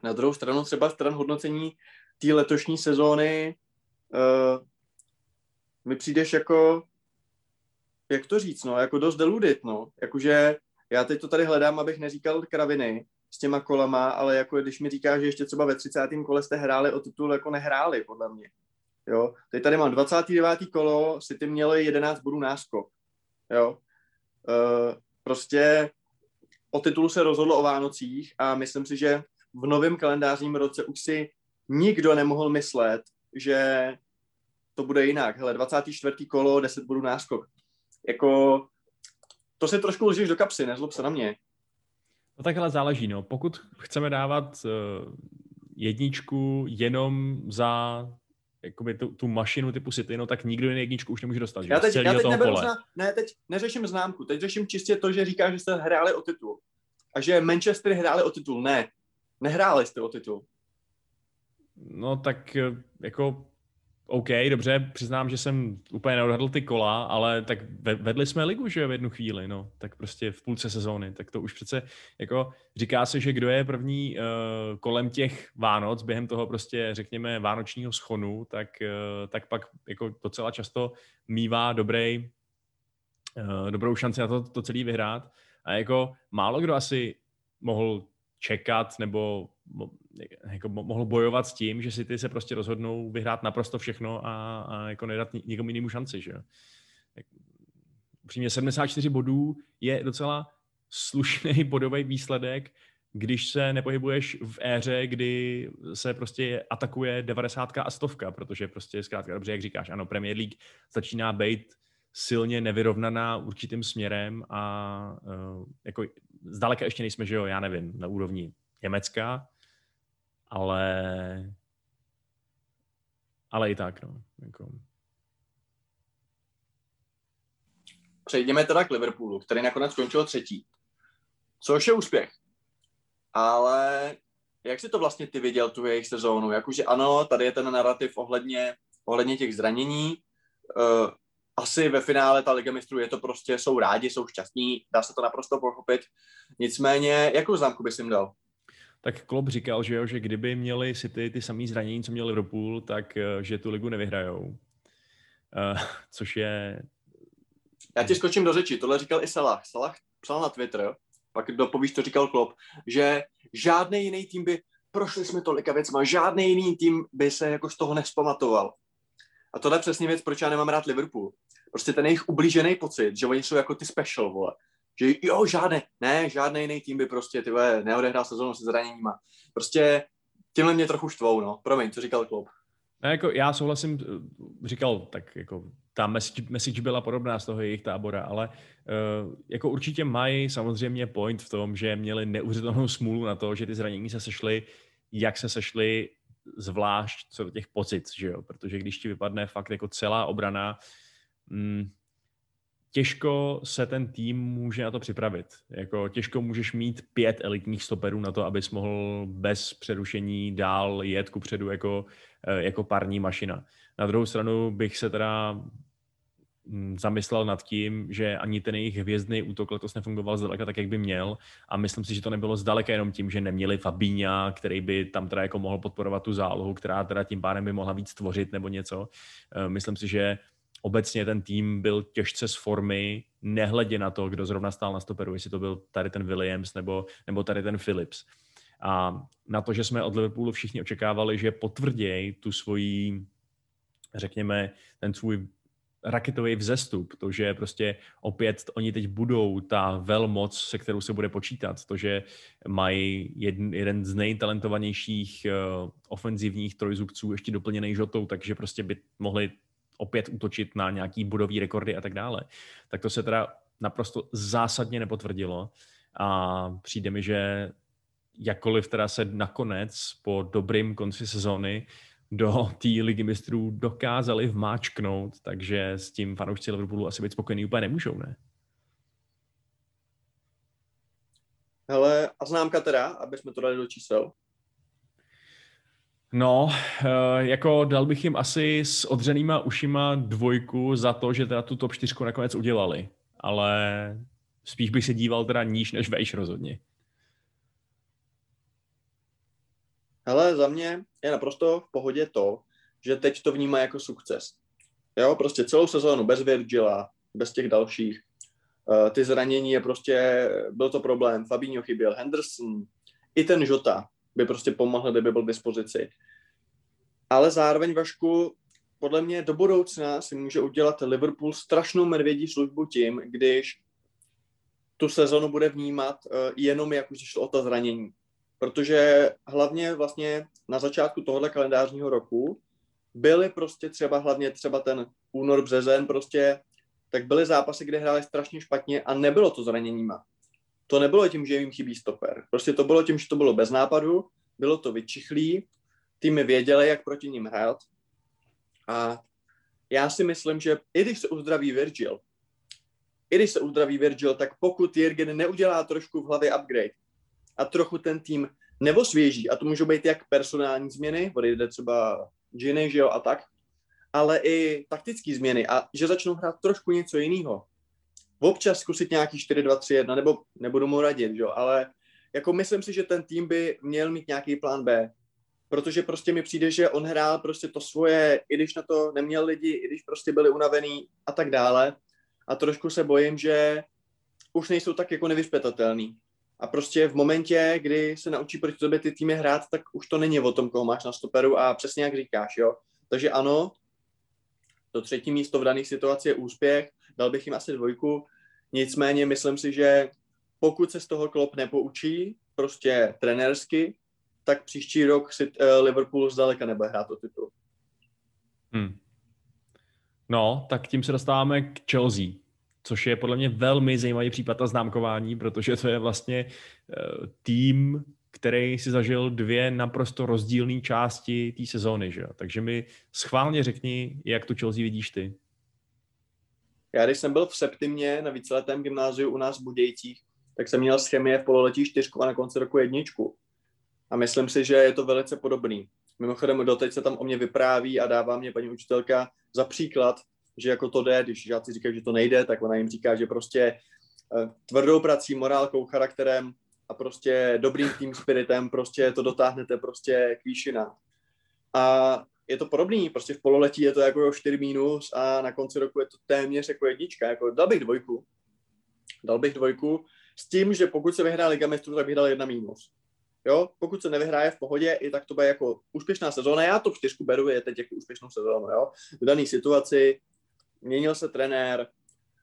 Na druhou stranu třeba stran hodnocení té letošní sezóny uh, mi přijdeš jako, jak to říct, no, jako dost deludit, no, jakože já teď to tady hledám, abych neříkal kraviny s těma kolama, ale jako když mi říká, že ještě třeba ve 30. kole jste hráli o titul, jako nehráli, podle mě. Jo, teď tady mám 29. kolo, ty měli 11 bodů náskok. Jo, uh, prostě o titulu se rozhodlo o Vánocích a myslím si, že v novém kalendářním roce už si nikdo nemohl myslet, že to bude jinak. Hele, 24. kolo, 10 bodů náskok. Jako, to se trošku lžíš do kapsy, nezlob se na mě. No tak ale záleží, no. Pokud chceme dávat uh, jedničku jenom za jakoby tu, tu mašinu typu City, no tak nikdo jiný jedničku už nemůže dostat. Já teď, já teď neberu zná, ne, teď neřeším známku, teď řeším čistě to, že říká, že jste hráli o titul. A že Manchester hráli o titul. Ne, nehráli jste o titul. No tak eh, jako OK, dobře, přiznám, že jsem úplně neodhadl ty kola, ale tak vedli jsme ligu, že v jednu chvíli, no, tak prostě v půlce sezóny, tak to už přece, jako říká se, že kdo je první uh, kolem těch Vánoc, během toho prostě, řekněme, vánočního schonu, tak, uh, tak pak jako docela často mývá dobrý, uh, dobrou šanci na to, to celý vyhrát. A jako málo kdo asi mohl čekat nebo jako mohl bojovat s tím, že si ty se prostě rozhodnou vyhrát naprosto všechno a, a jako nedat nikomu jinému šanci, že Upřímně 74 bodů je docela slušný bodový výsledek, když se nepohybuješ v éře, kdy se prostě atakuje 90 a stovka, protože prostě zkrátka dobře, jak říkáš, ano, Premier League začíná být silně nevyrovnaná určitým směrem a uh, jako zdaleka ještě nejsme, že jo, já nevím, na úrovni Německa, ale ale i tak, no. Jako. Přejdeme teda k Liverpoolu, který nakonec skončil třetí. Což je úspěch. Ale jak si to vlastně ty viděl, tu jejich sezónu? Jakože ano, tady je ten narrativ ohledně, ohledně těch zranění. Asi ve finále ta Liga mistrů je to prostě, jsou rádi, jsou šťastní, dá se to naprosto pochopit. Nicméně, jakou známku bys jim dal? tak Klopp říkal, že, jo, že kdyby měli City ty samý zranění, co měl Liverpool, tak eh, že tu ligu nevyhrajou. Uh, což je... Já ti skočím do řeči, tohle říkal i Salah. Salah psal na Twitter, pak dopovíš, to říkal Klopp, že žádný jiný tým by, prošli jsme tolika věcma, žádný jiný tým by se jako z toho nespamatoval. A tohle je přesně věc, proč já nemám rád Liverpool. Prostě ten jejich ublížený pocit, že oni jsou jako ty special, vole že jo, žádné, ne, žádný jiný tým by prostě, ty neodehrál sezónu se zraněníma. Prostě tímhle mě trochu štvou, no. Promiň, co říkal klub. No, jako já souhlasím, říkal, tak jako ta message, message byla podobná z toho jejich tábora, ale uh, jako určitě mají samozřejmě point v tom, že měli neuvěřitelnou smůlu na to, že ty zranění se sešly, jak se sešly zvlášť co do těch pozic, že jo? protože když ti vypadne fakt jako celá obrana, mm, těžko se ten tým může na to připravit. Jako těžko můžeš mít pět elitních stoperů na to, abys mohl bez přerušení dál jet ku předu jako, eh, jako parní mašina. Na druhou stranu bych se teda mm, zamyslel nad tím, že ani ten jejich hvězdný útok letos nefungoval zdaleka tak, jak by měl a myslím si, že to nebylo zdaleka jenom tím, že neměli Fabíňa, který by tam teda jako mohl podporovat tu zálohu, která teda tím pádem by mohla víc tvořit nebo něco. Eh, myslím si, že obecně ten tým byl těžce z formy, nehledě na to, kdo zrovna stál na stoperu, jestli to byl tady ten Williams nebo, nebo tady ten Phillips. A na to, že jsme od Liverpoolu všichni očekávali, že potvrdějí tu svoji, řekněme, ten svůj raketový vzestup, to, že prostě opět oni teď budou ta velmoc, se kterou se bude počítat, to, že mají jeden, jeden z nejtalentovanějších uh, ofenzivních trojzubců ještě doplněný žotou, takže prostě by mohli opět útočit na nějaký budový rekordy a tak dále. Tak to se teda naprosto zásadně nepotvrdilo a přijde mi, že jakkoliv teda se nakonec po dobrým konci sezóny do té ligy mistrů dokázali vmáčknout, takže s tím fanoušci Liverpoolu asi být spokojení úplně nemůžou, ne? Hele, a známka teda, aby jsme to dali do čísel? No, eh, jako dal bych jim asi s odřenýma ušima dvojku za to, že teda tu top 4 nakonec udělali. Ale spíš bych se díval teda níž než vejš rozhodně. Hele, za mě je naprosto v pohodě to, že teď to vnímá jako sukces. Jo, prostě celou sezónu bez Virgila, bez těch dalších. Uh, ty zranění je prostě, byl to problém. Fabinho chyběl, Henderson, i ten Jota by prostě pomohl, kdyby byl v dispozici. Ale zároveň, Vašku, podle mě do budoucna si může udělat Liverpool strašnou medvědí službu tím, když tu sezonu bude vnímat uh, jenom jak už šlo o to zranění. Protože hlavně vlastně na začátku tohohle kalendářního roku byly prostě třeba hlavně třeba ten únor, březen prostě, tak byly zápasy, kde hráli strašně špatně a nebylo to zraněníma to nebylo tím, že jim chybí stoper. Prostě to bylo tím, že to bylo bez nápadu, bylo to vyčichlý, týmy věděli, jak proti ním hrát. A já si myslím, že i když se uzdraví Virgil, i když se uzdraví Virgil, tak pokud Jürgen neudělá trošku v hlavě upgrade a trochu ten tým nevosvěží, a to můžou být jak personální změny, odejde třeba Ginny, že jo, a tak, ale i taktické změny a že začnou hrát trošku něco jiného, občas zkusit nějaký 4-2-3-1, nebo nebudu mu radit, jo, ale jako myslím si, že ten tým by měl mít nějaký plán B, protože prostě mi přijde, že on hrál prostě to svoje, i když na to neměl lidi, i když prostě byli unavený a tak dále. A trošku se bojím, že už nejsou tak jako nevyšpetatelný. A prostě v momentě, kdy se naučí proti tobě ty týmy hrát, tak už to není o tom, koho máš na stoperu a přesně jak říkáš, jo. Takže ano, to třetí místo v daných situaci je úspěch, dal bych jim asi dvojku, nicméně myslím si, že pokud se z toho Klopp nepoučí, prostě trenérsky, tak příští rok si uh, Liverpool zdaleka nebude hrát o titul. Hmm. No, tak tím se dostáváme k Chelsea, což je podle mě velmi zajímavý případ na známkování, protože to je vlastně uh, tým, který si zažil dvě naprosto rozdílné části té sezóny. Že? Takže mi schválně řekni, jak tu Chelsea vidíš ty. Já když jsem byl v Septimě na víceletém gymnáziu u nás v Budějcích, tak jsem měl chemie v pololetí čtyřku a na konci roku jedničku. A myslím si, že je to velice podobný. Mimochodem doteď se tam o mě vypráví a dává mě paní učitelka za příklad, že jako to jde, když žáci říkají, že to nejde, tak ona jim říká, že prostě eh, tvrdou prací, morálkou, charakterem a prostě dobrým tým spiritem prostě to dotáhnete prostě k výšinám. A je to podobný, prostě v pololetí je to jako 4 minus a na konci roku je to téměř jako jednička, jako dal bych dvojku. Dal bych dvojku s tím, že pokud se vyhrá Liga mistrů, tak bych dal jedna minus. Jo, pokud se nevyhraje v pohodě, i tak to bude jako úspěšná sezóna. Já to čtyřku beru, je teď jako úspěšnou sezónu, jo. V dané situaci měnil se trenér,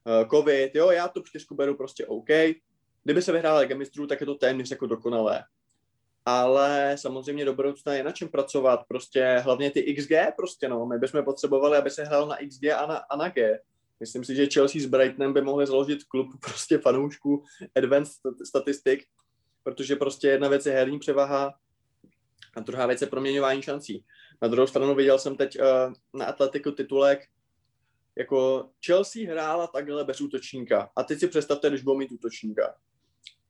eh, covid, jo, já to čtyřku beru prostě OK. Kdyby se vyhrála Liga mistrů, tak je to téměř jako dokonalé ale samozřejmě do budoucna je na čem pracovat, prostě hlavně ty XG prostě, no, my bychom potřebovali, aby se hrál na XG a na, a na G. Myslím si, že Chelsea s Brightonem by mohli založit klub prostě fanoušků advanced statistik, protože prostě jedna věc je herní převaha, A druhá věc je proměňování šancí. Na druhou stranu viděl jsem teď uh, na Atletiku titulek, jako Chelsea hrála takhle bez útočníka. A teď si představte, když budou mít útočníka.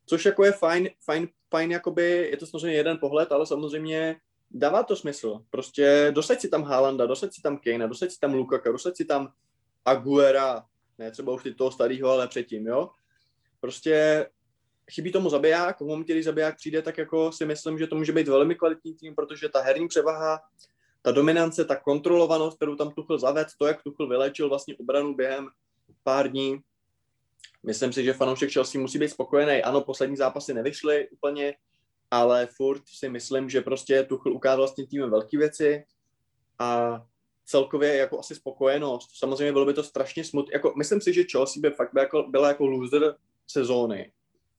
Což jako je fajn, fajn, fajn jakoby, je to samozřejmě jeden pohled, ale samozřejmě dává to smysl. Prostě dosaď si tam Haalanda, dosaď si tam Kane, dosaď si tam Lukaka, dosaď si tam Aguera, ne třeba už ty toho starého, ale předtím, jo. Prostě chybí tomu zabiják, v momentě, když zabiják přijde, tak jako si myslím, že to může být velmi kvalitní tým, protože ta herní převaha, ta dominance, ta kontrolovanost, kterou tam Tuchl zaved, to, jak Tuchl vylečil vlastně obranu během pár dní, myslím si, že fanoušek Chelsea musí být spokojený. Ano, poslední zápasy nevyšly úplně, ale furt si myslím, že prostě Tuchl ukázal vlastně tým velké věci a celkově jako asi spokojenost. Samozřejmě bylo by to strašně smutné. Jako, myslím si, že Chelsea by fakt byla jako, byla jako loser sezóny,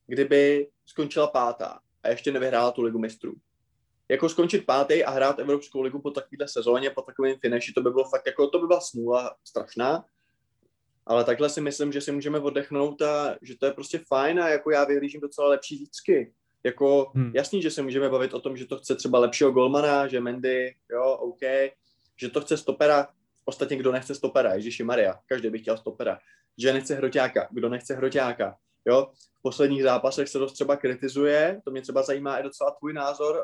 kdyby skončila pátá a ještě nevyhrála tu ligu mistrů. Jako skončit pátý a hrát Evropskou ligu po takovéhle sezóně, po takovém finiši, to by bylo fakt jako, to by byla smůla strašná. Ale takhle si myslím, že si můžeme oddechnout a že to je prostě fajn a jako já vyhlížím docela lepší zítřky. Jako hmm. jasný, že se můžeme bavit o tom, že to chce třeba lepšího golmana, že Mendy, jo, OK, že to chce stopera, ostatně kdo nechce stopera, Ježíši Maria, každý by chtěl stopera, že nechce hroťáka, kdo nechce hroťáka, jo, v posledních zápasech se dost třeba kritizuje, to mě třeba zajímá i docela tvůj názor, uh,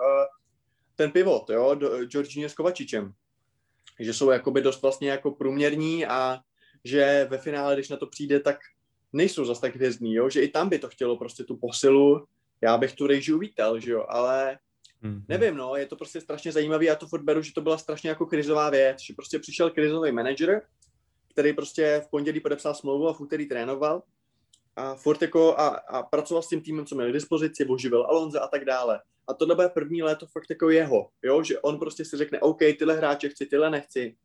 ten pivot, jo, Georginio s Kovačičem, že jsou jakoby dost vlastně jako průměrní a že ve finále, když na to přijde, tak nejsou zase tak hvězdní, jo, že i tam by to chtělo prostě tu posilu, já bych tu rejži uvítal, že jo, ale hmm. nevím, no, je to prostě strašně zajímavý, já to furt beru, že to byla strašně jako krizová věc, že prostě přišel krizový manager, který prostě v pondělí podepsal smlouvu a v úterý trénoval a furt jako a, a pracoval s tím týmem, co měl k dispozici, oživil Alonze a tak dále. A tohle bude první léto fakt jako jeho, jo, že on prostě si řekne, OK, tyhle hráče chci, tyhle nechci.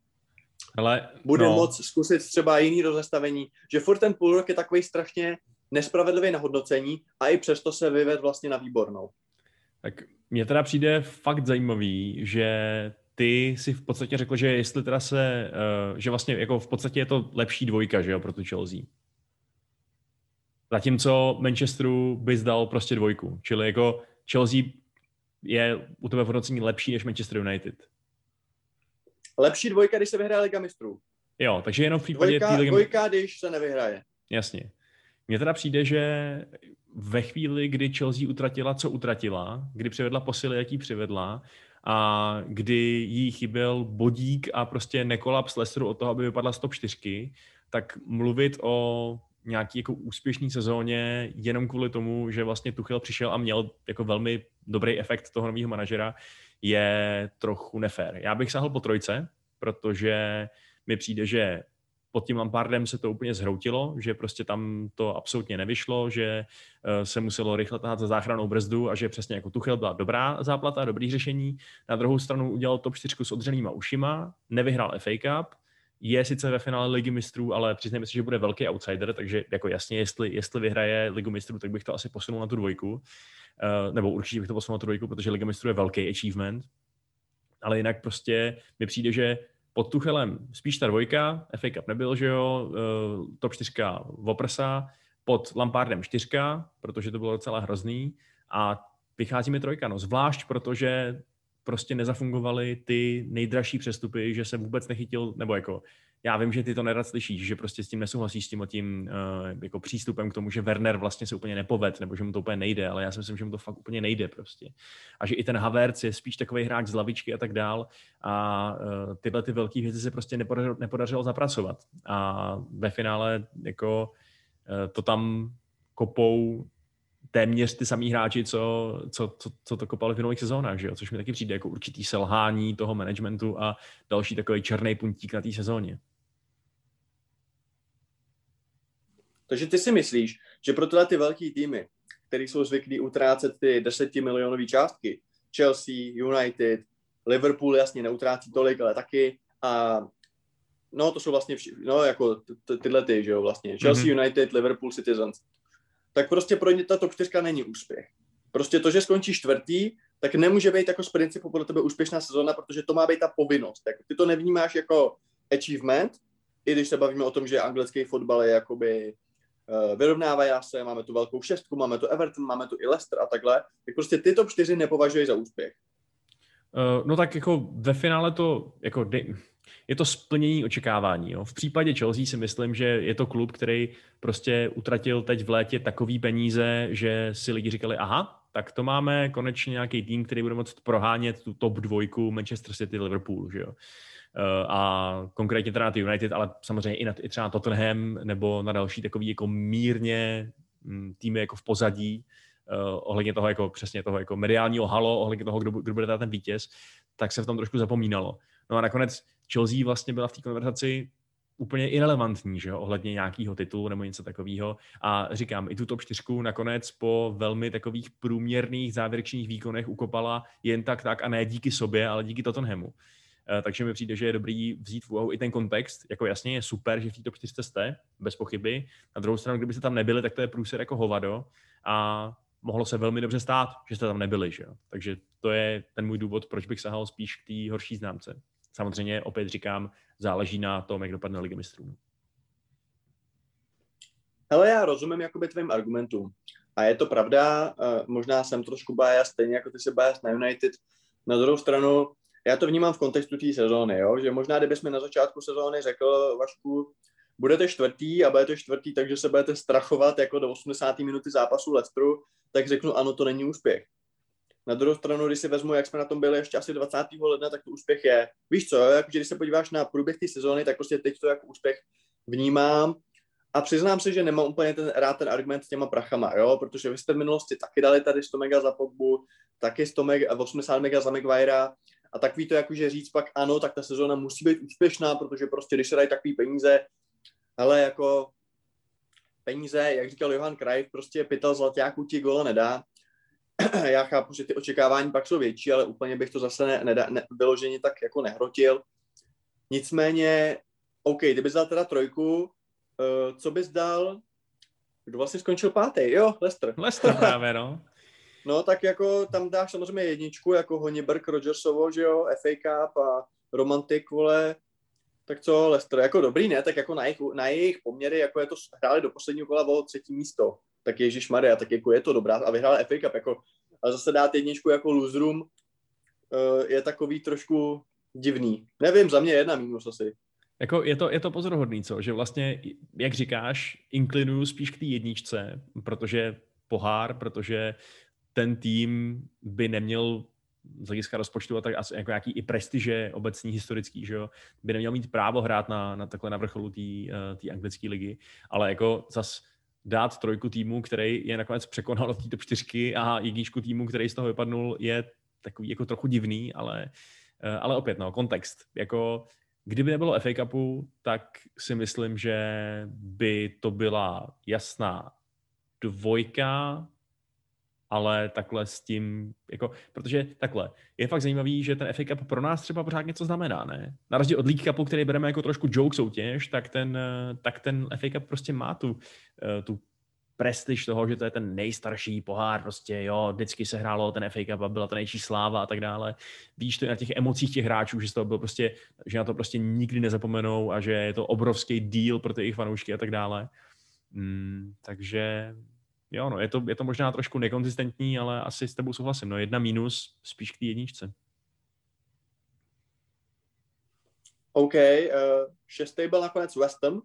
Ale, Bude no. moc zkusit třeba jiný rozestavení, že furt ten půl rok je takový strašně nespravedlivý na hodnocení a i přesto se vyved vlastně na výbornou. Tak mně teda přijde fakt zajímavý, že ty si v podstatě řekl, že jestli teda se, uh, že vlastně jako v podstatě je to lepší dvojka, že jo, pro tu Chelsea. Zatímco Manchesteru bys dal prostě dvojku. Čili jako Chelsea je u tebe v hodnocení lepší než Manchester United. Lepší dvojka, když se vyhraje Liga mistrů. Jo, takže jenom v případě dvojka, ligy... dvojka, když se nevyhraje. Jasně. Mně teda přijde, že ve chvíli, kdy Chelsea utratila, co utratila, kdy přivedla posily, jaký přivedla, a kdy jí chyběl bodík a prostě nekolaps Leicesteru od toho, aby vypadla z top 4, tak mluvit o nějaký jako úspěšný sezóně jenom kvůli tomu, že vlastně Tuchel přišel a měl jako velmi dobrý efekt toho nového manažera, je trochu nefér. Já bych sahl po trojce, protože mi přijde, že pod tím Lampardem se to úplně zhroutilo, že prostě tam to absolutně nevyšlo, že eh, se muselo rychle tahat za záchranou brzdu a že přesně jako Tuchel byla dobrá záplata, dobrý řešení. Na druhou stranu udělal top 4 s odřenýma ušima, nevyhrál FA Cup, je sice ve finále ligy mistrů, ale přiznejme si, že bude velký outsider, takže jako jasně, jestli, jestli vyhraje ligu mistrů, tak bych to asi posunul na tu dvojku. Uh, nebo určitě bych to posunul na tu dvojku, protože liga mistrů je velký achievement. Ale jinak prostě mi přijde, že pod Tuchelem spíš ta dvojka, FA Cup nebyl, že jo, uh, top 4 Voprsa, pod Lampardem čtyřka, protože to bylo docela hrozný a vychází mi trojka, no zvlášť protože prostě nezafungovaly ty nejdražší přestupy, že se vůbec nechytil, nebo jako já vím, že ty to nerad slyšíš, že prostě s tím nesouhlasíš s tím tím uh, jako přístupem k tomu, že Werner vlastně se úplně nepoved, nebo že mu to úplně nejde, ale já si myslím, že mu to fakt úplně nejde prostě. A že i ten Havertz je spíš takový hráč z lavičky a tak dál a uh, tyhle ty velké věci se prostě nepodařilo, nepodařilo zapracovat. A ve finále jako uh, to tam kopou téměř ty samý hráči, co, co, co, co to kopali v minulých sezónách, že jo? což mi taky přijde jako určitý selhání toho managementu a další takový černý puntík na té sezóně. Takže ty si myslíš, že pro tyhle ty velký týmy, které jsou zvyklí utrácet ty 10 milionové částky, Chelsea, United, Liverpool jasně neutrácí tolik, ale taky a no to jsou vlastně vši, no jako tyhle ty, že jo vlastně, Chelsea, mm-hmm. United, Liverpool, Citizens, tak prostě pro ně ta top 4 není úspěch. Prostě to, že skončí čtvrtý, tak nemůže být jako z principu pro tebe úspěšná sezóna, protože to má být ta povinnost. Tak ty to nevnímáš jako achievement, i když se bavíme o tom, že anglický fotbal je jakoby uh, vyrovnává se, máme tu velkou šestku, máme tu Everton, máme tu i Leicester a takhle, tak prostě ty top 4 nepovažují za úspěch. Uh, no tak jako ve finále to, jako je to splnění očekávání. Jo. V případě Chelsea si myslím, že je to klub, který prostě utratil teď v létě takový peníze, že si lidi říkali, aha, tak to máme konečně nějaký tým, který bude moct prohánět tu top dvojku Manchester City, Liverpool, že jo. Eh, a konkrétně teda na United, ale samozřejmě i, na, i třeba na Tottenham nebo na další takový jako mírně mm, týmy jako v pozadí, uh, ohledně toho jako přesně toho jako mediálního halo, ohledně toho, kdo, kdo bude ten vítěz, tak se v tom trošku zapomínalo. No a nakonec Chelsea vlastně byla v té konverzaci úplně irrelevantní, že jo, ohledně nějakého titulu nebo něco takového. A říkám, i tuto čtyřku nakonec po velmi takových průměrných závěrečných výkonech ukopala jen tak tak a ne díky sobě, ale díky Tottenhamu. Eh, takže mi přijde, že je dobrý vzít v úvahu i ten kontext. Jako jasně je super, že v té top 4 jste, bez pochyby. Na druhou stranu, kdybyste tam nebyli, tak to je průser jako hovado a mohlo se velmi dobře stát, že jste tam nebyli. Že jo? Takže to je ten můj důvod, proč bych sahal spíš k té horší známce. Samozřejmě opět říkám, záleží na tom, jak dopadne Liga mistrů. Hele, já rozumím jakoby tvým argumentům. A je to pravda, uh, možná jsem trošku bias, stejně jako ty se bias na United. Na druhou stranu, já to vnímám v kontextu té sezóny, jo? že možná kdybychom na začátku sezóny řekl, Vašku, budete čtvrtý a budete čtvrtý, takže se budete strachovat jako do 80. minuty zápasu Leicesteru, tak řeknu, ano, to není úspěch. Na druhou stranu, když si vezmu, jak jsme na tom byli ještě asi 20. ledna, tak to úspěch je. Víš co, jako, když se podíváš na průběh té sezóny, tak prostě teď to jako úspěch vnímám. A přiznám se, že nemám úplně ten, rád ten argument s těma prachama, jo? protože vy jste v minulosti taky dali tady 100 mega za Pogbu, taky 100 mega, 80 mega za Maguirea a takový to jakože říct pak ano, tak ta sezóna musí být úspěšná, protože prostě když se dají takový peníze, ale jako peníze, jak říkal Johan Krajf, prostě pytel zlatáků ti gola nedá. Já chápu, že ty očekávání pak jsou větší, ale úplně bych to zase ne, ne, ne, vyloženě tak jako nehrotil. Nicméně, OK, kdyby dal teda trojku, uh, co bys dal, kdo vlastně skončil pátý? Jo, Lester. Lester právě, no. No, tak jako tam dáš samozřejmě jedničku, jako Honiberg, Rogersovo, že jo, FA Cup a Romantik, vole, tak co, Leicester, jako dobrý, ne? Tak jako na jejich, na jejich poměry, jako je to, hráli do posledního kola o třetí místo, tak Ježíš Maria, tak jako je to dobrá a vyhráli FA Cup, jako, ale zase dát jedničku jako loseroom uh, je takový trošku divný. Nevím, za mě jedna mínus asi. Jako je, to, je to pozoruhodný, co? Že vlastně, jak říkáš, inklinuju spíš k té jedničce, protože pohár, protože ten tým by neměl z hlediska rozpočtu a tak asi jako nějaký i prestiže obecní historický, že jo, by neměl mít právo hrát na, na takhle na vrcholu té uh, anglické ligy, ale jako zas dát trojku týmu, který je nakonec překonal do té top čtyřky a jedničku týmu, který z toho vypadnul, je takový jako trochu divný, ale, uh, ale opět no, kontext. Jako kdyby nebylo FA Cupu, tak si myslím, že by to byla jasná dvojka ale takhle s tím, jako, protože takhle, je fakt zajímavý, že ten FA Cup pro nás třeba pořád něco znamená, ne? Na rozdíl od League Cupu, který bereme jako trošku joke soutěž, tak ten, tak ten FA Cup prostě má tu, eh, tu prestiž toho, že to je ten nejstarší pohár, prostě jo, vždycky se hrálo ten FA Cup a byla to nejčí sláva a tak dále. Víš to na těch emocích těch hráčů, že to bylo prostě, že na to prostě nikdy nezapomenou a že je to obrovský deal pro ty jejich fanoušky a tak dále. Mm, takže jo, no, je to, je to možná trošku nekonzistentní, ale asi s tebou souhlasím. No, jedna mínus spíš k té jedničce. OK, uh, šestý byl nakonec West Ham,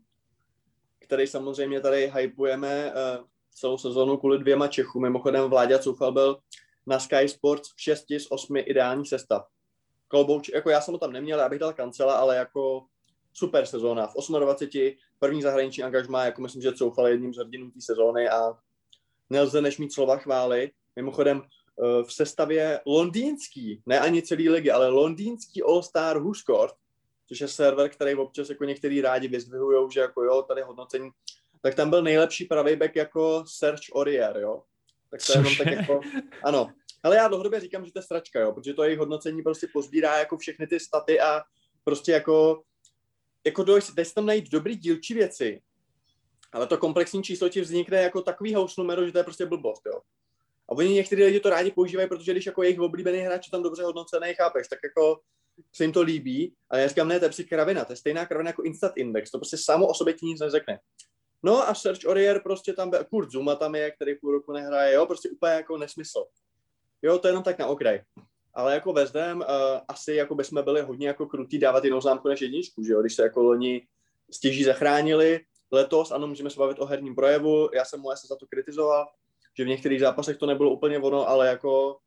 který samozřejmě tady hypujeme uh, celou sezonu kvůli dvěma Čechům. Mimochodem Vláďa Cufal byl na Sky Sports v 6 z 8 ideální sestav. Kolbouč, jako já jsem ho tam neměl, já bych dal kancela, ale jako super sezóna. V 28. první zahraniční angažmá, jako myslím, že Coufal jedním z hrdinů té sezóny a nelze než mít slova chvály. Mimochodem eh, v sestavě londýnský, ne ani celý ligy, ale londýnský All-Star Scored, což je server, který občas jako některý rádi vyzdvihují, že jako jo, tady hodnocení, tak tam byl nejlepší pravý back jako Serge Aurier, jo. Tak to je jenom tak jako, ano. Ale já dlouhodobě říkám, že to je sračka, jo, protože to jejich hodnocení prostě pozbírá jako všechny ty staty a prostě jako jako dojď, tam najít dobrý dílčí věci, ale to komplexní číslo ti vznikne jako takový house numero, že to je prostě blbost, jo. A oni někteří lidi to rádi používají, protože když jako jejich oblíbený hráč je tam dobře hodnocený, chápeš, tak jako se jim to líbí, ale já říkám, ne, to je kravina, to je stejná kravina jako Instant Index, to prostě samo o sobě ti nic neřekne. No a Search Orier prostě tam, Kurt Zuma tam je, který půl roku nehraje, jo, prostě úplně jako nesmysl. Jo, to je jenom tak na okraj. ale jako West Ham uh, asi jako by jsme byli hodně jako krutý dávat jinou známku než jedničku, že jo? když se jako loni stěží zachránili, letos, ano, můžeme se bavit o herním projevu, já jsem mu za to kritizoval, že v některých zápasech to nebylo úplně ono, ale jako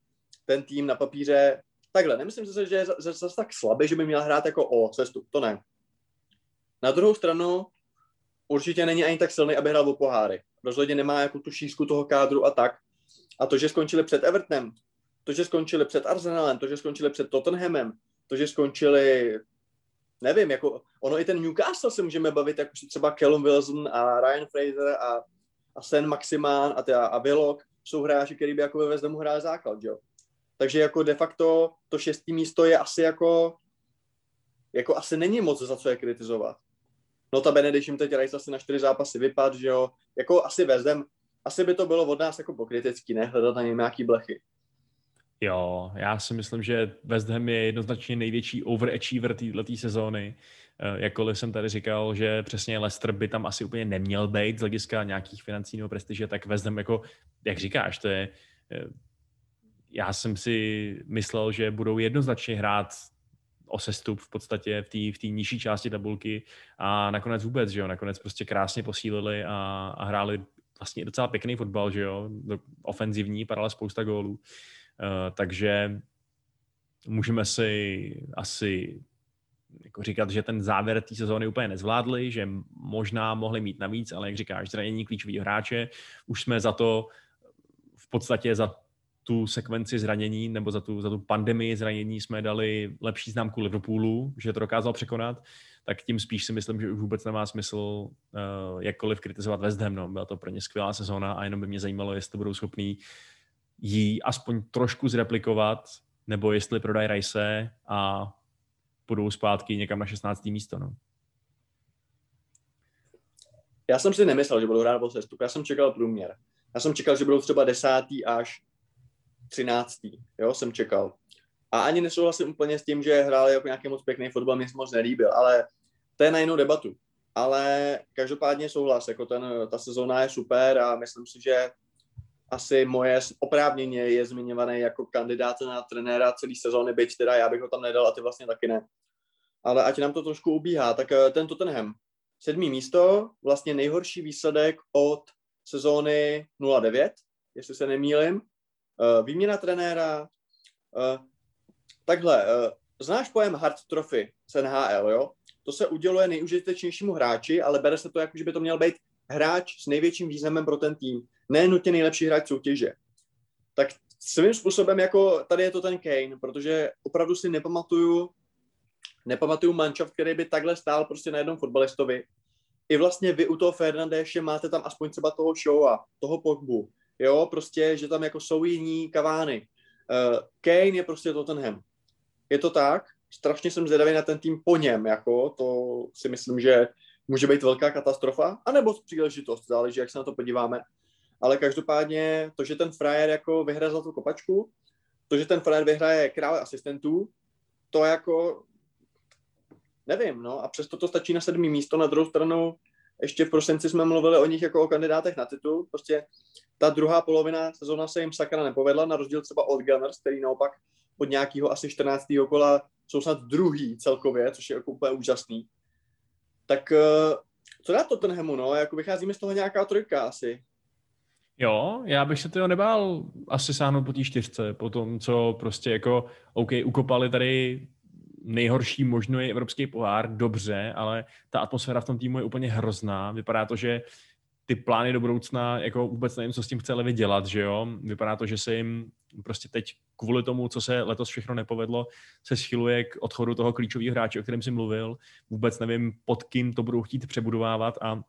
ten tým na papíře, takhle, nemyslím si, že je zase tak slabý, že by měl hrát jako o cestu, to ne. Na druhou stranu určitě není ani tak silný, aby hrál o poháry. Rozhodně nemá jako tu šířku toho kádru a tak. A to, že skončili před Evertonem, to, že skončili před Arsenalem, to, že skončili před Tottenhamem, to, že skončili, nevím, jako ono i ten Newcastle se můžeme bavit, jako třeba Callum Wilson a Ryan Fraser a, a Sen Maximán a, teda, a Willock jsou hráči, který by jako ve West hráli základ, jo. Takže jako de facto to šestý místo je asi jako, jako asi není moc za co je kritizovat. No ta když jim teď Rice asi na čtyři zápasy vypad, že jo, jako asi vezdem, asi by to bylo od nás jako pokrytecký, ne, hledat na něm nějaký blechy. Jo, já si myslím, že West Ham je jednoznačně největší overachiever této sezóny. Eh, jakkoliv jsem tady říkal, že přesně Leicester by tam asi úplně neměl být z hlediska nějakých financí nebo prestiže, tak West Ham jako, jak říkáš, to je eh, já jsem si myslel, že budou jednoznačně hrát o sestup v podstatě v té v nižší části tabulky a nakonec vůbec, že jo, nakonec prostě krásně posílili a, a hráli vlastně docela pěkný fotbal, že jo, ofenzivní, padala spousta gólů, uh, takže můžeme si asi jako říkat, že ten závěr té sezóny úplně nezvládli, že možná mohli mít navíc, ale jak říkáš, zranění klíčový hráče, už jsme za to v podstatě za tu sekvenci zranění nebo za tu, za tu pandemii zranění jsme dali lepší známku Liverpoolu, že to dokázal překonat, tak tím spíš si myslím, že už vůbec nemá smysl uh, jakkoliv kritizovat West Ham. No. Byla to pro ně skvělá sezóna a jenom by mě zajímalo, jestli budou schopní jí aspoň trošku zreplikovat, nebo jestli prodají Rice a půjdou zpátky někam na 16. místo. No. Já jsem si nemyslel, že budou hrát o sestup. Já jsem čekal průměr. Já jsem čekal, že budou třeba desátý až 13. Jo, jsem čekal. A ani nesouhlasím úplně s tím, že hráli jako nějaký moc pěkný fotbal, mě se moc nelíbil, ale to je na jinou debatu. Ale každopádně souhlas, jako ten, ta sezóna je super a myslím si, že asi moje oprávněně je zmiňovaný jako kandidát na trenéra celý sezóny, byť teda já bych ho tam nedal a ty vlastně taky ne. Ale ať nám to trošku ubíhá, tak eh, ten Tottenham. Sedmý místo, vlastně nejhorší výsledek od sezóny 09, jestli se nemýlim. Uh, výměna trenéra. Uh, takhle, znáš pojem Hard Trophy z NHL, jo? To se uděluje nejužitečnějšímu hráči, ale bere se to jako, že by to měl být hráč s největším významem pro ten tým. Ne nutně nejlepší hráč soutěže. Tak svým způsobem jako tady je to ten Kane, protože opravdu si nepamatuju, nepamatuju manšaft, který by takhle stál prostě na jednom fotbalistovi. I vlastně vy u toho Fernandéše máte tam aspoň třeba toho Showa, toho Pogbu, jo, prostě, že tam jako jsou jiní kavány. Uh, Kane je prostě Tottenham. Je to tak? Strašně jsem zvědavý na ten tým po něm, jako, to si myslím, že může být velká katastrofa, anebo příležitost, záleží, jak se na to podíváme. Ale každopádně to, že ten frajer jako vyhraje za tu kopačku, to, že ten frajer vyhraje krále asistentů, to jako nevím, no a přesto to stačí na sedmý místo, na druhou stranu ještě v prosinci jsme mluvili o nich jako o kandidátech na titul, prostě ta druhá polovina sezóna se jim sakra nepovedla, na rozdíl třeba od Gunners, který naopak od nějakého asi 14. kola jsou snad druhý celkově, což je jako úplně úžasný. Tak eh, co dá Tottenhamu, no? Jako vycházíme z toho nějaká trojka asi. Jo, já bych se toho nebál asi sáhnout po té čtyřce, po tom, co prostě jako, OK, ukopali tady nejhorší možný evropský pohár, dobře, ale ta atmosféra v tom týmu je úplně hrozná. Vypadá to, že ty plány do budoucna, jako vůbec nevím, co s tím chce Levy dělat, že jo. Vypadá to, že se jim prostě teď kvůli tomu, co se letos všechno nepovedlo, se schyluje k odchodu toho klíčového hráče, o kterém si mluvil. Vůbec nevím, pod kým to budou chtít přebudovávat a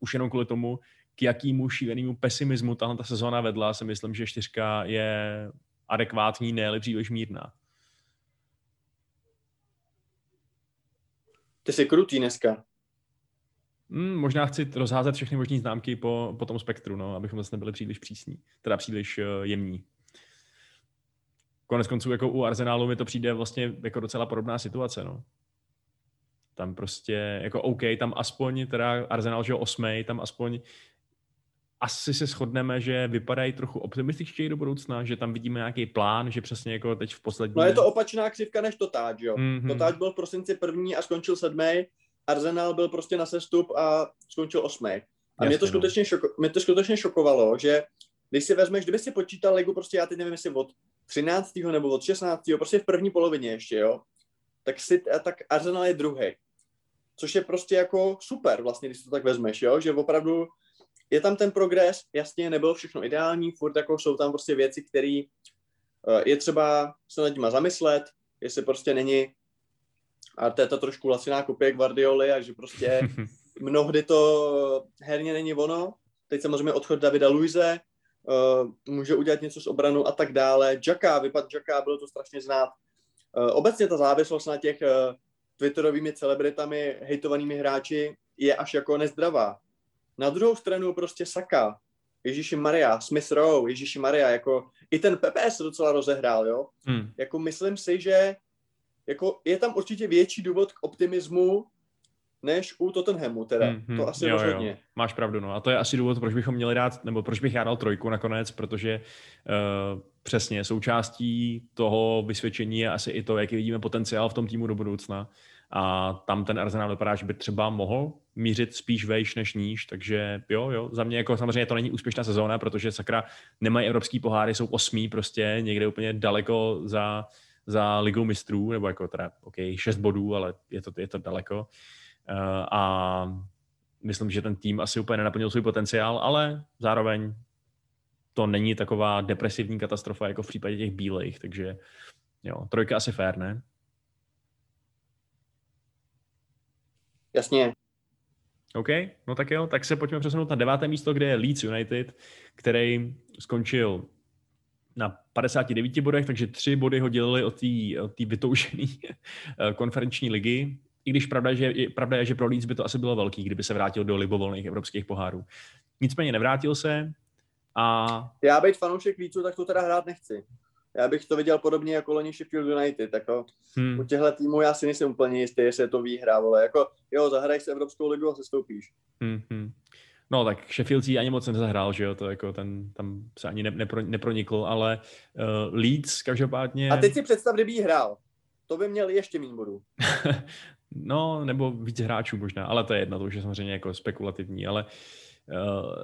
už jenom kvůli tomu, k jakýmu šílenému pesimismu tahle ta sezóna vedla, si myslím, že čtyřka je adekvátní, ne příliš mírná. Ty jsi krutý dneska. Hmm, možná chci rozházet všechny možné známky po, po tom spektru, no, abychom zase nebyli příliš přísní, teda příliš uh, jemní. Konec konců, jako u Arsenálu mi to přijde vlastně jako docela podobná situace, no. Tam prostě, jako OK, tam aspoň, teda Arsenal, že osmej, tam aspoň asi se shodneme, že vypadají trochu optimističtěji do budoucna, že tam vidíme nějaký plán, že přesně jako teď v poslední... No je to opačná křivka než Totáč, jo. Mm-hmm. Totáč byl v prosinci první a skončil sedmý, Arsenal byl prostě na sestup a skončil osmý. A Jasně, mě, to no. skutečně šoko, mě to skutečně šokovalo, že když si vezmeš, kdyby si počítal ligu, prostě já teď nevím, jestli od 13. nebo od 16. prostě v první polovině ještě, jo, tak, si, tak Arsenal je druhý. Což je prostě jako super vlastně, když to tak vezmeš, jo, že opravdu je tam ten progres, jasně nebylo všechno ideální, furt jako jsou tam prostě věci, které uh, je třeba se nad nimi zamyslet, jestli prostě není Arteta trošku laciná kopie Guardioli a že prostě mnohdy to herně není ono. Teď samozřejmě odchod Davida Luize, uh, může udělat něco s obranou a tak dále. Jacka, vypad Jacka, bylo to strašně znát. Uh, obecně ta závislost na těch uh, twitterovými celebritami, hejtovanými hráči je až jako nezdravá. Na druhou stranu prostě Saka, Ježíši Maria, Smith Rowe, Ježíši Maria, jako i ten Pepe se docela rozehrál, jo. Hmm. Jako myslím si, že jako je tam určitě větší důvod k optimismu, než u Tottenhamu teda. Hmm, hmm, to asi jo, rozhodně. Jo. Máš pravdu, no. A to je asi důvod, proč bychom měli dát, nebo proč bych já dal trojku nakonec, protože uh, přesně součástí toho vysvědčení je asi i to, jaký vidíme potenciál v tom týmu do budoucna. A tam ten Arsenal vypadá, že by třeba mohl mířit spíš vejš než níž, takže jo, jo, za mě jako samozřejmě to není úspěšná sezóna, protože sakra nemají evropský poháry, jsou osmý prostě někde úplně daleko za, za ligou mistrů, nebo jako teda, OK, šest bodů, ale je to, je to daleko. Uh, a myslím, že ten tým asi úplně nenaplnil svůj potenciál, ale zároveň to není taková depresivní katastrofa jako v případě těch bílejch, takže jo, trojka asi fér, ne? Jasně. OK, no tak jo, tak se pojďme přesunout na deváté místo, kde je Leeds United, který skončil na 59 bodech, takže tři body ho dělili od té vytoužené eh, konferenční ligy. I když pravda, že, pravda je, že pro Leeds by to asi bylo velký, kdyby se vrátil do libovolných evropských pohárů. Nicméně nevrátil se a... Já být fanoušek Leedsu, tak to teda hrát nechci já bych to viděl podobně jako loni Sheffield United. Jako, hmm. U těchto týmů já si nejsem úplně jistý, jestli je to výhra, vole. Jako, jo, zahraj si Evropskou ligu a se stoupíš. Hmm, hmm. No tak Sheffield si ani moc nezahrál, že jo, to jako ten, tam se ani ne, nepro, nepronikl, ale uh, Leeds každopádně... A teď si představ, kdyby jí hrál. To by měl ještě méně bodů. no, nebo víc hráčů možná, ale to je jedno, to už je samozřejmě jako spekulativní, ale uh,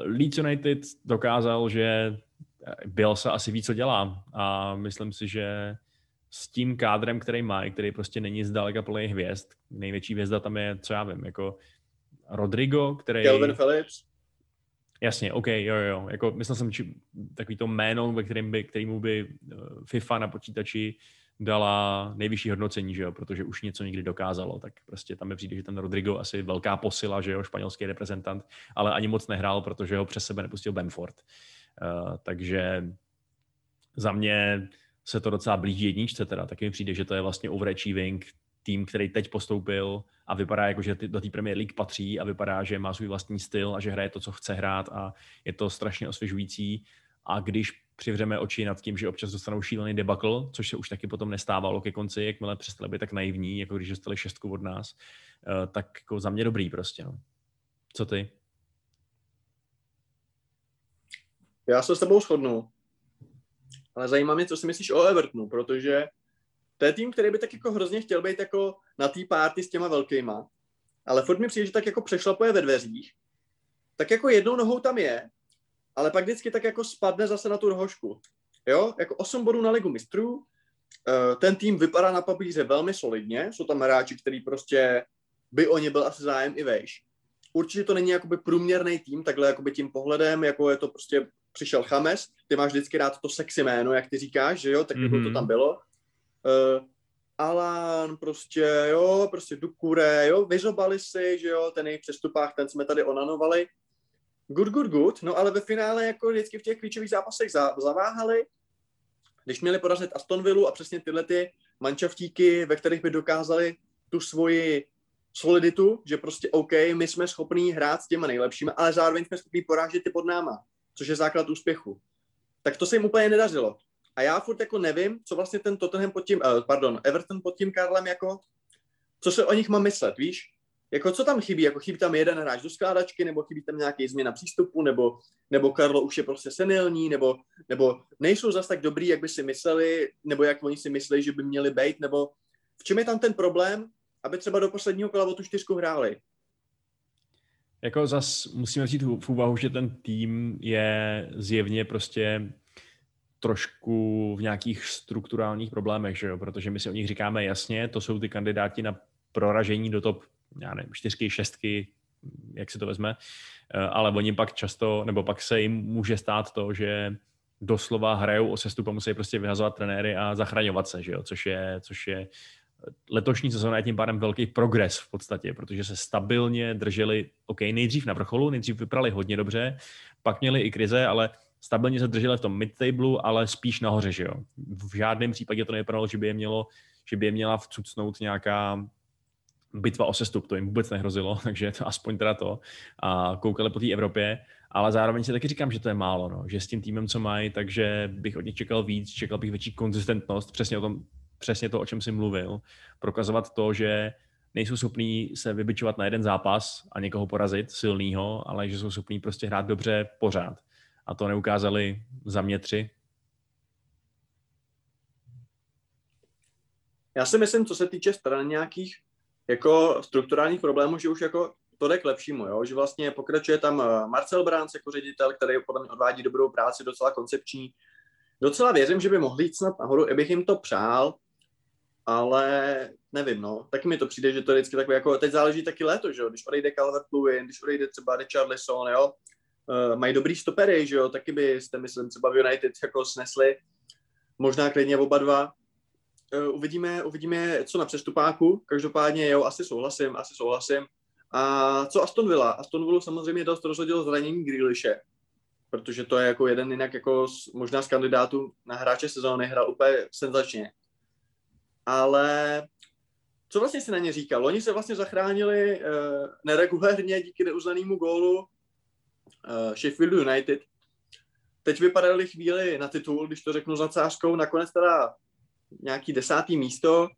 Leeds United dokázal, že se asi ví, co dělá a myslím si, že s tím kádrem, který má, který prostě není zdaleka plný hvězd, největší hvězda tam je, co já vím, jako Rodrigo, který... Kelvin Phillips. Jasně, OK, jo, jo. Jako, myslel jsem, či, takový to jméno, ve kterým by, kterýmu by eh, FIFA na počítači dala nejvyšší hodnocení, že jo, protože už něco někdy dokázalo, tak prostě tam mi přijde, že ten Rodrigo asi velká posila, že jo, španělský reprezentant, ale ani moc nehrál, protože ho přes sebe nepustil Benford. Uh, takže za mě se to docela blíží jedničce teda, taky mi přijde, že to je vlastně overachieving tým, který teď postoupil a vypadá jako, že do té Premier League patří a vypadá, že má svůj vlastní styl a že hraje to, co chce hrát a je to strašně osvěžující. A když přivřeme oči nad tím, že občas dostanou šílený debakl, což se už taky potom nestávalo ke konci, jakmile přestali být tak naivní, jako když dostali šestku od nás, eh, tak jako za mě dobrý prostě. No. Co ty? Já se s tebou shodnu. Ale zajímá mě, co si myslíš o Evertonu, protože to je tým, který by tak jako hrozně chtěl být jako na té párty s těma velkýma. Ale furt mi přijde, že tak jako přešlapuje ve dveřích. Tak jako jednou nohou tam je, ale pak vždycky tak jako spadne zase na tu rohošku. Jo, jako 8 bodů na ligu mistrů, eh, ten tým vypadá na papíře velmi solidně, jsou tam hráči, který prostě by o ně byl asi zájem i vejš. Určitě to není jakoby průměrný tým, takhle jakoby tím pohledem, jako je to prostě přišel Chames, ty máš vždycky rád to sexy jméno, jak ty říkáš, že jo, tak mm-hmm. to mhm. tam bylo. Uh, Alan, prostě, jo, prostě Dukure, jo, vyzobali si, že jo, ten jejich přestupách, ten jsme tady onanovali. Good, good, good, no ale ve finále jako vždycky v těch klíčových zápasech za, zaváhali, když měli porazit Aston Villa a přesně tyhle ty mančaftíky, ve kterých by dokázali tu svoji soliditu, že prostě OK, my jsme schopní hrát s těma nejlepšími, ale zároveň jsme schopní porážet ty pod náma což je základ úspěchu. Tak to se jim úplně nedařilo. A já furt jako nevím, co vlastně ten Tottenham pod tím, uh, pardon, Everton pod tím Karlem jako, co se o nich má myslet, víš? Jako co tam chybí? Jako chybí tam jeden hráč do skládačky, nebo chybí tam nějaký změna přístupu, nebo, nebo Karlo už je prostě senilní, nebo, nebo nejsou zas tak dobrý, jak by si mysleli, nebo jak oni si myslí, že by měli být, nebo v čem je tam ten problém, aby třeba do posledního kola o tu čtyřku hráli? Jako zas musíme vzít v úvahu, že ten tým je zjevně prostě trošku v nějakých strukturálních problémech, že jo? protože my si o nich říkáme jasně, to jsou ty kandidáti na proražení do top já nevím, čtyřky, šestky, jak si to vezme, eh, ale oni pak často, nebo pak se jim může stát to, že doslova hrajou o sestup a musí prostě vyhazovat trenéry a zachraňovat se, že jo? Což, je, což je letošní sezóna je tím pádem velký progres v podstatě, protože se stabilně drželi, OK, nejdřív na vrcholu, nejdřív vyprali hodně dobře, pak měli i krize, ale stabilně se drželi v tom mid-tablu, ale spíš nahoře, že jo. V žádném případě to nevypadalo, že by je mělo, že by je měla vcucnout nějaká bitva o sestup, to jim vůbec nehrozilo, takže to aspoň teda to. A koukali po té Evropě, ale zároveň si taky říkám, že to je málo, no, že s tím týmem, co mají, takže bych od nich čekal víc, čekal bych větší konzistentnost, přesně o tom, přesně to, o čem jsi mluvil, prokazovat to, že nejsou schopní se vybičovat na jeden zápas a někoho porazit silného, ale že jsou schopní prostě hrát dobře pořád. A to neukázali za mě tři. Já si myslím, co se týče stran nějakých jako strukturálních problémů, že už jako to jde k lepšímu, jo? že vlastně pokračuje tam eh, Marcel Bránc jako ředitel, který podle mě odvádí dobrou práci, docela koncepční. Docela věřím, že by mohli jít snad nahoru, i bych jim to přál, ale nevím, no. Taky mi to přijde, že to je vždycky takové, jako teď záleží taky léto, že jo, když odejde Calvert Lewin, když odejde třeba Richarlison, jo, uh, mají dobrý stopery, že jo, taky byste, myslím, třeba United jako snesli, možná klidně oba dva, uvidíme, uvidíme, co na přestupáku, každopádně jo, asi souhlasím, asi souhlasím. A co Aston Villa? Aston Villa samozřejmě dost rozhodil zranění Grealishe, protože to je jako jeden jinak jako možná z kandidátů na hráče sezóny, hrál úplně senzačně ale co vlastně si na ně říkal? Oni se vlastně zachránili uh, neregulérně díky neuznanému gólu uh, Sheffield United. Teď vypadali chvíli na titul, když to řeknu za cářkou, nakonec teda nějaký desátý místo,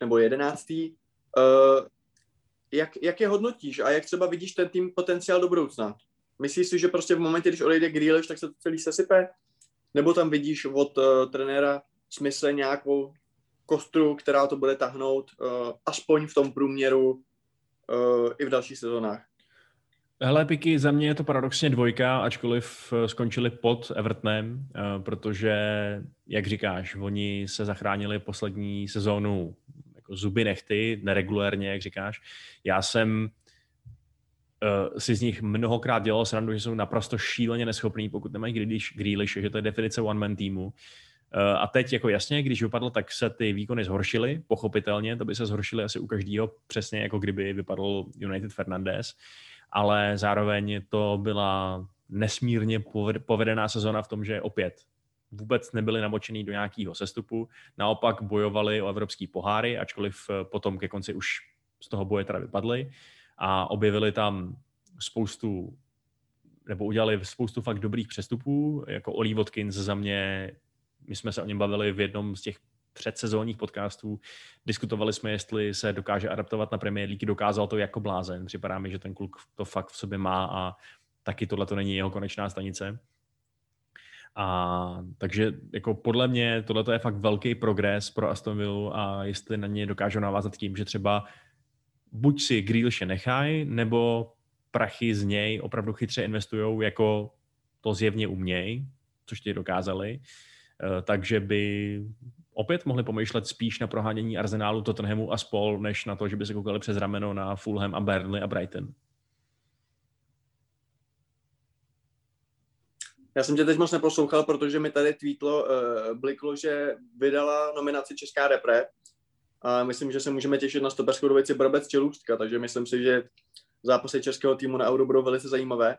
nebo jedenáctý. Uh, jak, jak je hodnotíš a jak třeba vidíš ten tým potenciál do budoucna? Myslíš si, že prostě v momentě, když odejde Grealish, tak se to celý sesype? Nebo tam vidíš od uh, trenéra smysl nějakou kostru, která to bude tahnout uh, aspoň v tom průměru uh, i v dalších sezónách. Hele, Piky, za mě je to paradoxně dvojka, ačkoliv eh, skončili pod Evertonem, protože, jak říkáš, oni se zachránili poslední sezónu jako zuby nechty, neregulérně, jak říkáš. Já jsem uh, si z nich mnohokrát dělal srandu, že jsou naprosto šíleně neschopní, pokud nemají Grealish, že to je definice one-man týmu. Eh, a teď jako jasně, když vypadl, tak se ty výkony zhoršily, pochopitelně, to by se zhoršily asi u každého, přesně jako kdyby vypadl United Fernandez, ale zároveň to byla nesmírně povedená sezona v tom, že opět vůbec nebyli namočený do nějakého sestupu, naopak bojovali o evropský poháry, ačkoliv eh, potom ke konci už z toho boje teda vypadli a objevili tam spoustu nebo udělali spoustu fakt dobrých přestupů, jako Oli Watkins za mě my jsme se o něm bavili v jednom z těch předsezónních podcastů. Diskutovali jsme, jestli se dokáže adaptovat na Premier League. Dokázal to jako blázen. Připadá mi, že ten kluk to fakt v sobě má a taky tohle to není jeho konečná stanice. A takže jako podle mě tohle je fakt velký progres pro Aston Villa a jestli na ně dokážou navázat tím, že třeba buď si Grealishe nechají, nebo prachy z něj opravdu chytře investují, jako to zjevně umějí, což ti dokázali, Eh, takže by opět mohli pomýšlet spíš na prohánění Arsenálu, Tottenhamu a spol, než na to, že by se koukali přes rameno na Fulham a Burnley a Brighton. Já jsem tě teď moc neposlouchal, protože mi tady tweetlo, uh, bliklo, že vydala nominaci Česká repre a myslím, že se můžeme těšit na stoperskou dvojici Brabec Čelůstka, takže myslím si, že zápasy českého týmu na Euro budou velice zajímavé.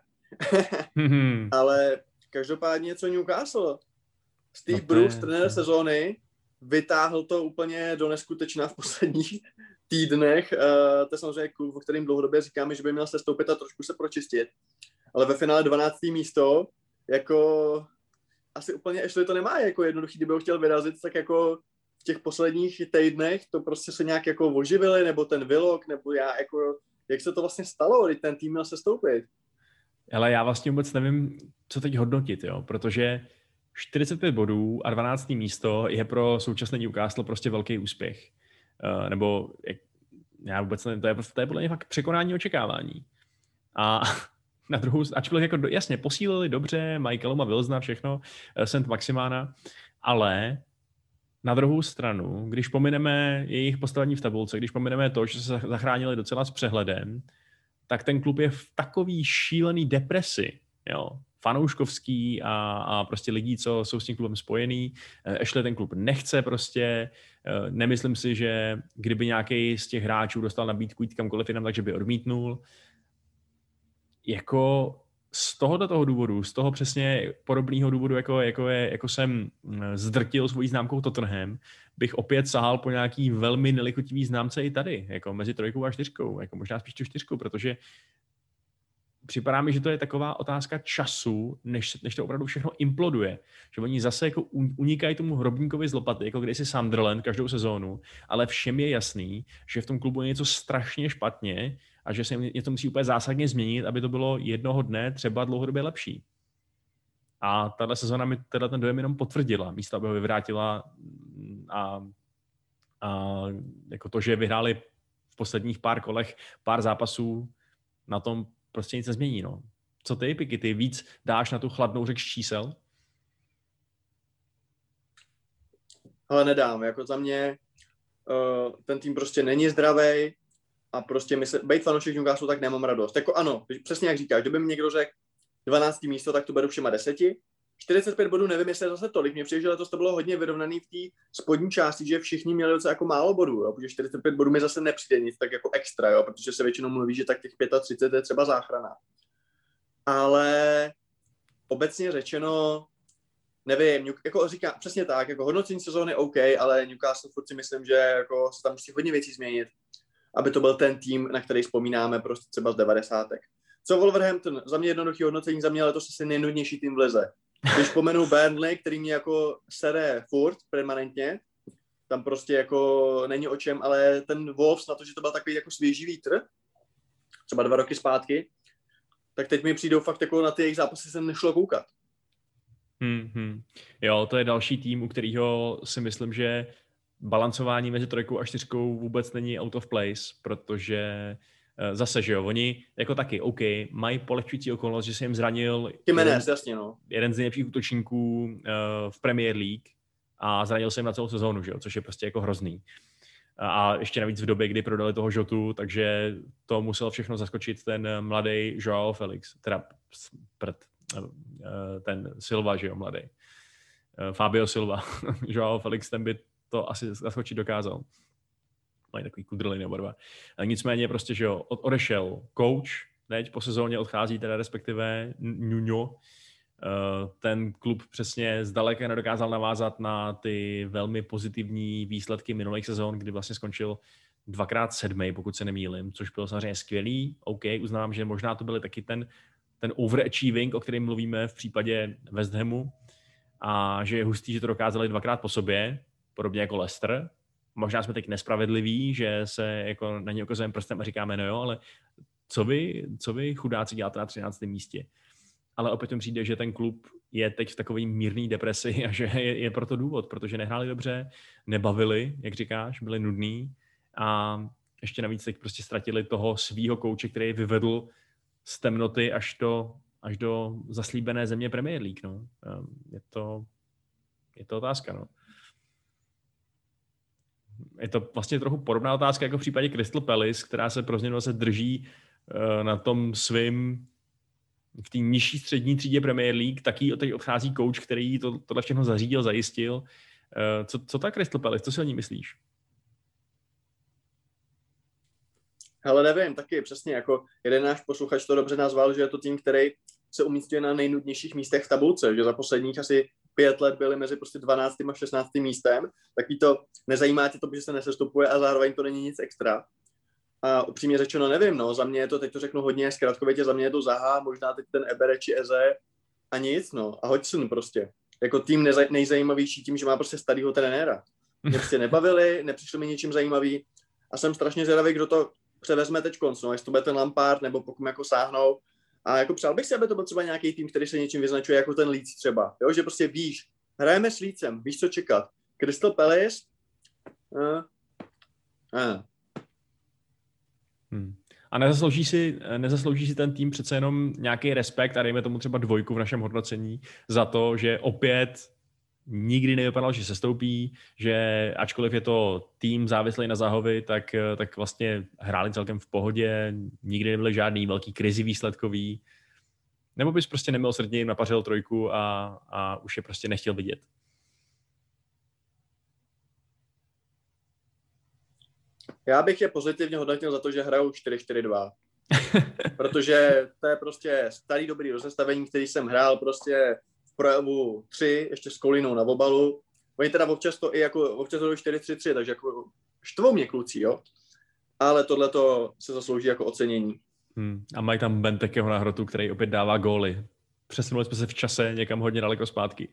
Ale každopádně co Newcastle? Steve no Bruce, trenér sezóny, vytáhl to úplně do neskutečna v posledních týdnech. Uh, to je samozřejmě klub, o kterým dlouhodobě říkáme, že by měl se stoupit a trošku se pročistit. Ale ve finále 12. místo, jako asi úplně ještě to nemá jako jednoduchý, kdyby ho chtěl vyrazit, tak jako v těch posledních týdnech to prostě se nějak jako oživili, nebo ten Vilok, nebo já jako jak se to vlastně stalo, když ten tým měl se stoupit. Ale já vlastně vůbec nevím, co teď hodnotit, jo, protože 45 bodů a 12. místo je pro současný Newcastle prostě velký úspěch. Uh, nebo jak, já vůbec nevím, to je, to je podle mě fakt překonání očekávání. A na druhou, ačkoliv jako jasně posílili dobře, Michaeluma Wilsona, všechno, eh, St. Maximána, ale na druhou stranu, když pomineme jejich postavení v tabulce, když pomineme to, že se zachránili docela s přehledem, tak ten klub je v takový šílený depresi, jo, fanouškovský a, a prostě lidí, co jsou s tím klubem spojený. Eh, Ještě ten klub nechce prostě. Eh, nemyslím si, že kdyby nějaký z těch hráčů dostal nabídku jít kamkoliv jinam, takže by odmítnul. Jako z tohoto toho důvodu, z toho přesně podobného důvodu, jako, jako, je, jako jsem hm, zdrtil svojí známkou Tottenham, bych opět sahal po nějaký velmi nelichotivý známce i tady, jako mezi trojkou a čtyřkou, jako možná spíš tu čtyřkou, protože připadá mi, že to je taková otázka času, než, než to opravdu všechno imploduje. Že oni zase jako unikají tomu hrobníkovi z lopaty, jako když si Sunderland každou sezónu, ale všem je jasný, že v tom klubu je něco strašně špatně a že se něco musí úplně zásadně změnit, aby to bylo jednoho dne třeba dlouhodobě lepší. A tahle sezóna mi teda ten dojem jenom potvrdila, místo aby ho vyvrátila a, a jako to, že vyhráli v posledních pár kolech pár zápasů, na tom prostě nic nezmění. No. Co ty, Piky, ty víc dáš na tu chladnou řeč čísel? Ale nedám, jako za mě uh, ten tým prostě není zdravý a prostě mysl, být fanoušek Newcastle, tak nemám radost. Jako ano, přesně jak říkáš, kdyby mi někdo řekl 12. místo, tak to beru všema deseti. 45 bodů nevím, jestli je zase tolik. Mně přijde, že letos to bylo hodně vyrovnaný v té spodní části, že všichni měli docela jako málo bodů, jo? protože 45 bodů mi zase nepřijde nic tak jako extra, jo? protože se většinou mluví, že tak těch 35 je třeba záchrana. Ale obecně řečeno, nevím, jako říká přesně tak, jako hodnocení sezóny OK, ale Newcastle furt si myslím, že jako se tam musí hodně věcí změnit, aby to byl ten tým, na který vzpomínáme prostě třeba z 90. Co Wolverhampton? Za mě jednoduchý hodnocení, za mě letos asi nejnudnější tým v lize. Když pomenu Burnley, který mě jako sere furt permanentně, tam prostě jako není o čem, ale ten Wolves na to, že to byl takový jako svěží vítr, třeba dva roky zpátky, tak teď mi přijdou fakt jako na ty jejich zápasy jsem nešlo koukat. Hmm, hmm. Jo, to je další tým, u kterého si myslím, že balancování mezi trojkou a čtyřkou vůbec není out of place, protože zase, že jo, oni jako taky, OK, mají polehčující okolnost, že se jim zranil Jiménez, jeden, jasně, no. jeden z nejlepších útočníků uh, v Premier League a zranil se jim na celou sezónu, že jo, což je prostě jako hrozný. A ještě navíc v době, kdy prodali toho Žotu, takže to musel všechno zaskočit ten mladý Joao Felix, teda prd, eh, ten Silva, že jo, mladý. Fabio Silva. Joao Felix, ten by to asi zaskočit dokázal mají takový kudrliny oba dva. Nicméně prostě, že jo, odešel coach, teď po sezóně odchází teda respektive Nuno, eh, ten klub přesně zdaleka nedokázal navázat na ty velmi pozitivní výsledky minulých sezón, kdy vlastně skončil dvakrát sedmý, pokud se nemýlim, což bylo samozřejmě skvělý. OK, uznávám, že možná to byly taky ten, ten overachieving, o kterém mluvíme v případě West Hamu, a že je hustý, že to dokázali dvakrát po sobě, podobně jako Leicester, možná jsme teď nespravedliví, že se jako na ně ukazujeme prstem a říkáme, no jo, ale co vy, co vy chudáci děláte na 13. místě? Ale opět mi přijde, že ten klub je teď v takové mírné depresi a že je, je proto důvod, protože nehráli dobře, nebavili, jak říkáš, byli nudní a ještě navíc teď prostě ztratili toho svýho kouče, který vyvedl z temnoty až do, až do zaslíbené země Premier League. No. Ehm, je, to, je to otázka. No je to vlastně trochu podobná otázka jako v případě Crystal Palace, která se pro změnu se drží uh, na tom svým v té nižší střední třídě Premier League, taky teď odchází coach, který to, tohle všechno zařídil, zajistil. Uh, co, co ta Crystal Palace, co si o ní myslíš? Ale nevím, taky přesně, jako jeden náš posluchač to dobře nazval, že je to tým, který se umístuje na nejnudnějších místech v tabulce, že za posledních asi pět let byli mezi prostě 12. a 16. místem, taky to nezajímá tě to, že se nesestupuje a zároveň to není nic extra. A upřímně řečeno nevím, no, za mě je to, teď to řeknu hodně zkrátkovitě, za mě je to Zaha, možná teď ten Ebere či Eze a nic, no. A Hodgson prostě. Jako tým nezaj, nejzajímavější tím, že má prostě starého trenéra. Mě prostě nebavili, nepřišlo mi ničím zajímavý a jsem strašně zvědavý, kdo to převezme teď konc, no, jestli to bude ten Lampard, nebo pokud jako sáhnou. A jako přál bych si, aby to byl třeba nějaký tým, který se něčím vyznačuje, jako ten Leeds třeba. Jo? Že prostě víš, hrajeme s Leedsem, víš, co čekat. Crystal Palace, uh, uh. Hmm. A nezaslouží si, nezaslouží si ten tým přece jenom nějaký respekt a dejme tomu třeba dvojku v našem hodnocení za to, že opět nikdy nevypadal, že se stoupí, že ačkoliv je to tým závislý na Zahovi, tak, tak vlastně hráli celkem v pohodě, nikdy nebyly žádný velký krizi výsledkový. Nebo bys prostě neměl srdně napařil trojku a, a už je prostě nechtěl vidět. Já bych je pozitivně hodnotil za to, že hrajou 4-4-2. Protože to je prostě starý dobrý rozestavení, který jsem hrál prostě projevu 3, ještě s Kolinou na obalu. Oni teda občas to i jako, občas to 4-3-3, takže jako štvou mě kluci, jo. Ale tohle to se zaslouží jako ocenění. Hmm. A mají tam Bentekeho na hrotu, který opět dává góly. Přesunuli jsme se v čase někam hodně daleko zpátky.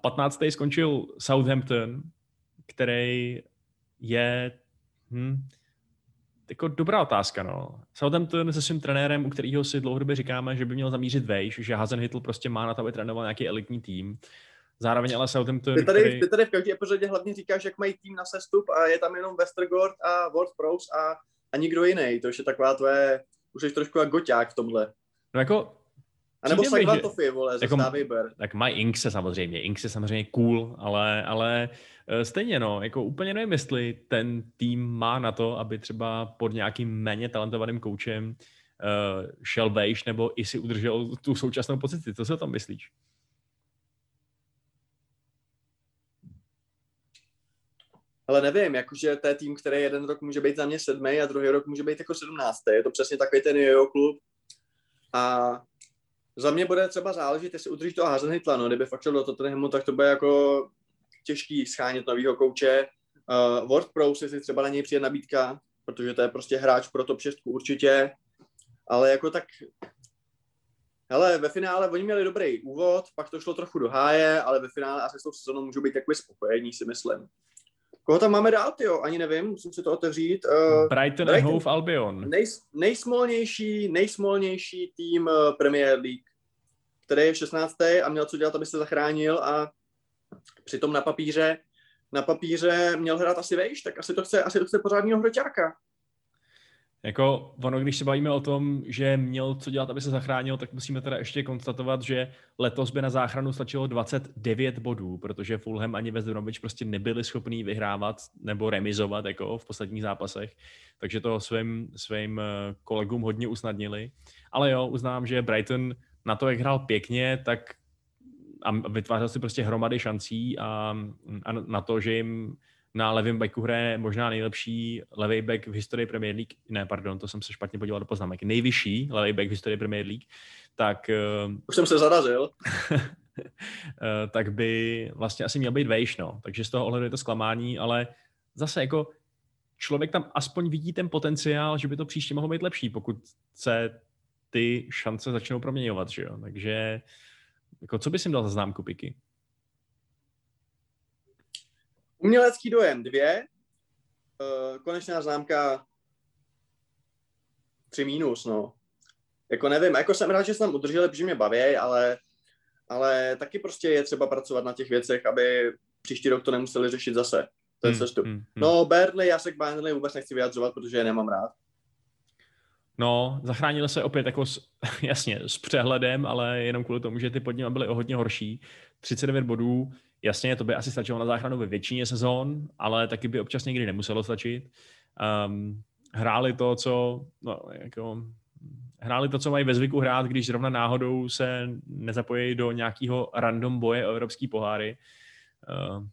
15. skončil Southampton, který je hm, jako dobrá otázka. No. Southampton se svým trenérem, u kterého si dlouhodobě říkáme, že by měl zamířit vejš, že Hazenhytl prostě má na to, aby trénoval nějaký elitní tým. Zároveň ale Southampton... Ty tady, který... ty tady v každé epizodě hlavně říkáš, jak mají tým na sestup a je tam jenom Westergaard a Ward Prowse a, a nikdo jiný. To je taková tvoje... Už jsi trošku jak goťák v tomhle. No jako a nebo Saglatofy, vole, jako, Tak mají Inkse samozřejmě, Inkse samozřejmě cool, ale, ale eh, stejně no, jako úplně nevím, jestli ten tým má na to, aby třeba pod nějakým méně talentovaným koučem uh, šel vejš nebo i si udržel tu současnou pozici. Co si o tom myslíš? Ale nevím, jakože to je tým, který jeden rok může být za mě sedmý a druhý rok může být jako sedmnáctý. Je to přesně takový ten jojo klub. A za mě bude třeba záležet, jestli udrží to házen hitla, no. Kdyby fakt šel do Tottenhamu, tak to bude jako těžký schánět novýho kouče. Uh, Word Pro, si třeba na něj přijde nabídka, protože to je prostě hráč pro top 6 určitě, ale jako tak Hele, ve finále oni měli dobrý úvod, pak to šlo trochu do háje, ale ve finále asi s tou sezónou můžou být takový spokojení, si myslím. Koho tam máme dál, jo? Ani nevím, musím si to otevřít. Uh, Brighton, Brighton Hove Albion. Nej, nejsmolnější, nejsmolnější tým uh, Premier League, který je 16. a měl co dělat, aby se zachránil a přitom na papíře na papíře měl hrát asi vejš, tak asi to chce, asi to chce pořádního hroťáka. Jako ono, když se bavíme o tom, že měl co dělat, aby se zachránil, tak musíme teda ještě konstatovat, že letos by na záchranu stačilo 29 bodů, protože Fulham ani West Bromwich prostě nebyli schopní vyhrávat nebo remizovat jako v posledních zápasech, takže to svým, svým eh, kolegům hodně usnadnili. Ale jo, uznám, že Brighton na to, jak hrál pěkně, tak a vytvářel si prostě hromady šancí a, a na to, že jim na levém backu hraje možná nejlepší levý back v historii Premier League, ne, pardon, to jsem se špatně podíval do poznámek, nejvyšší levý back v historii Premier League, tak... Uh, Už jsem se zarazil. Eh, tak by vlastně asi měl být vejš, no. Takže z toho ohledu je to zklamání, ale zase jako člověk tam aspoň vidí ten potenciál, že by to příště mohlo být lepší, pokud se ty šance začnou proměňovat, že jo. Takže jako co bys jim dal za známku Piky? Umělecký dojem dvě, uh, konečná známka tři mínus, no. Jako nevím, jako jsem rád, že jsem tam udržel, protože mě baví, ale, ale taky prostě je třeba pracovat na těch věcech, aby příští rok to nemuseli řešit zase. To je hmm, cestu. Hmm, hmm. No, Burnley, já se k Burnley vůbec nechci vyjadřovat, protože je nemám rád. No, zachránili se opět jako s, jasně s přehledem, ale jenom kvůli tomu, že ty pod nimi byly o hodně horší. 39 bodů, Jasně, to by asi stačilo na záchranu ve většině sezón, ale taky by občas někdy nemuselo stačit. Um, hráli to, co, no, jako, hráli to, co mají ve zvyku hrát, když zrovna náhodou se nezapojí do nějakého random boje o evropský poháry. Uh,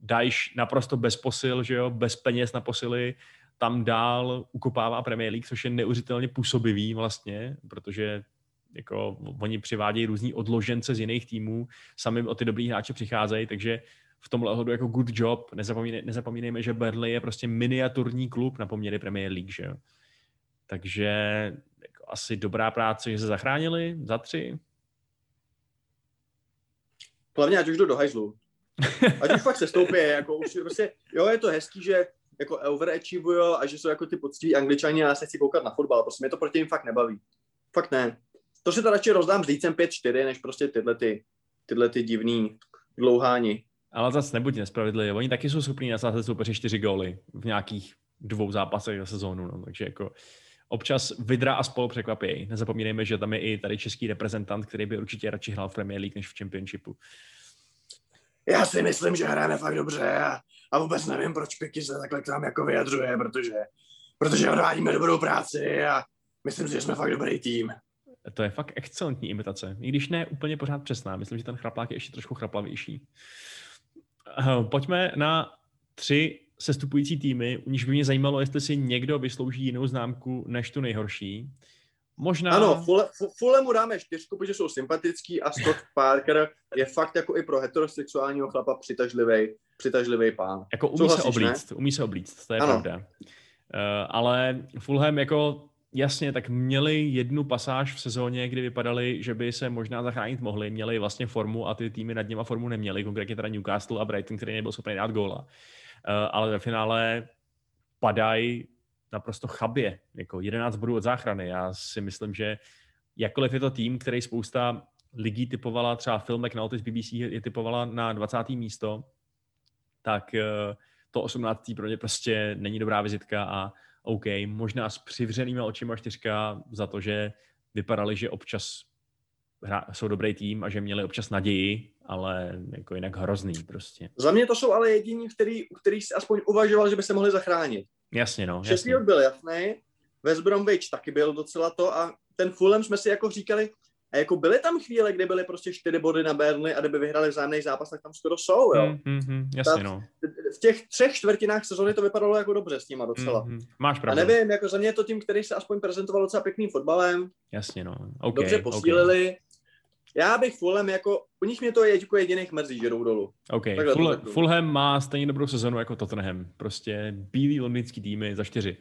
Dajš naprosto bez posil, že jo, bez peněz na posily, tam dál ukopává Premier League, což je neuvěřitelně působivý vlastně, protože jako oni přivádějí různý odložence z jiných týmů, sami o ty dobrý hráče přicházejí, takže v tomhle ohledu jako good job. Nezapomínej, nezapomínejme, že Burnley je prostě miniaturní klub na poměry Premier League, že jo. Takže jako asi dobrá práce, že se zachránili za tři. Hlavně ať už jdu do hajzlu. Ať už fakt se stoupí, jako už prostě, jo, je to hezký, že jako overachievujou a že jsou jako ty poctiví angličani a já se chci koukat na fotbal, prostě mě to proti jim fakt nebaví. Fakt ne. To si to radši rozdám s lícem 5-4, než prostě tyhle ty, tyhle ty divný dlouháni. Ale zase nebuď nespravedlivý. Oni taky jsou schopní nasázet soupeři čtyři góly v nějakých dvou zápasech za sezónu. No. Takže jako občas Vidra a spolu překvapí. Nezapomínejme, že tam je i tady český reprezentant, který by určitě radši hrál v Premier League než v Championshipu. Já si myslím, že hráme fakt dobře a, a vůbec nevím, proč Piky se takhle k nám jako vyjadřuje, protože, protože odvádíme dobrou práci a myslím si, že jsme fakt dobrý tým. To je fakt excelentní imitace. I když ne úplně pořád přesná. Myslím, že ten chraplák je ještě trošku chraplavější. Eh, pojďme na tři sestupující týmy, u nich by mě zajímalo, jestli si někdo vyslouží jinou známku než tu nejhorší. Možná... Ano, Fule, Fule mu dáme čtyřku, protože jsou sympatický a Scott Parker je fakt jako i pro heterosexuálního chlapa přitažlivý, přitažlivý pán. Jako umí Souhlasíš, se oblíct, ne? umí se oblíct, to je ano. pravda. Uh, ale Fulham jako jasně, tak měli jednu pasáž v sezóně, kdy vypadali, že by se možná zachránit mohli, měli vlastně formu a ty týmy nad něma formu neměli, konkrétně teda Newcastle a Brighton, který nebyl schopný dát góla. Eh, ale ve finále padají naprosto chabě, jako 11 bodů od záchrany. Já si myslím, že jakkoliv je to tým, který spousta lidí typovala, třeba film McNulty z BBC je typovala na 20. místo, tak eh, to 18. pro ně prostě není dobrá vizitka a OK, možná s přivřenýma očima čtyřka za to, že vypadali, že občas hra, jsou dobrý tým a že měli občas naději, ale jako jinak hrozný prostě. Za mě to jsou ale jediní, který, který si aspoň uvažoval, že by se mohli zachránit. Jasně, no. Sheffield byl jasný, West Bromwich taky byl docela to a ten Fulham jsme si jako říkali, a jako byly tam chvíle, kdy byly prostě čtyři body na Burnley a kdyby vyhrali vzájemný zápas, tak tam skoro jsou, jo. Mm, mm, mm, jasně, no. V těch třech čtvrtinách sezóny to vypadalo jako dobře s nima docela. Mm, mm, máš pravdu. A nevím, jako za mě je to tým, který se aspoň prezentoval docela pěkným fotbalem. Jasně, no. Okay, dobře posílili. Okay. Já bych Fulham jako, u nich mě to je jako jediných mrzí, že jdou dolů. OK, Full, Fulham má stejně dobrou sezonu jako Tottenham. Prostě bílý londýnský týmy za čtyři.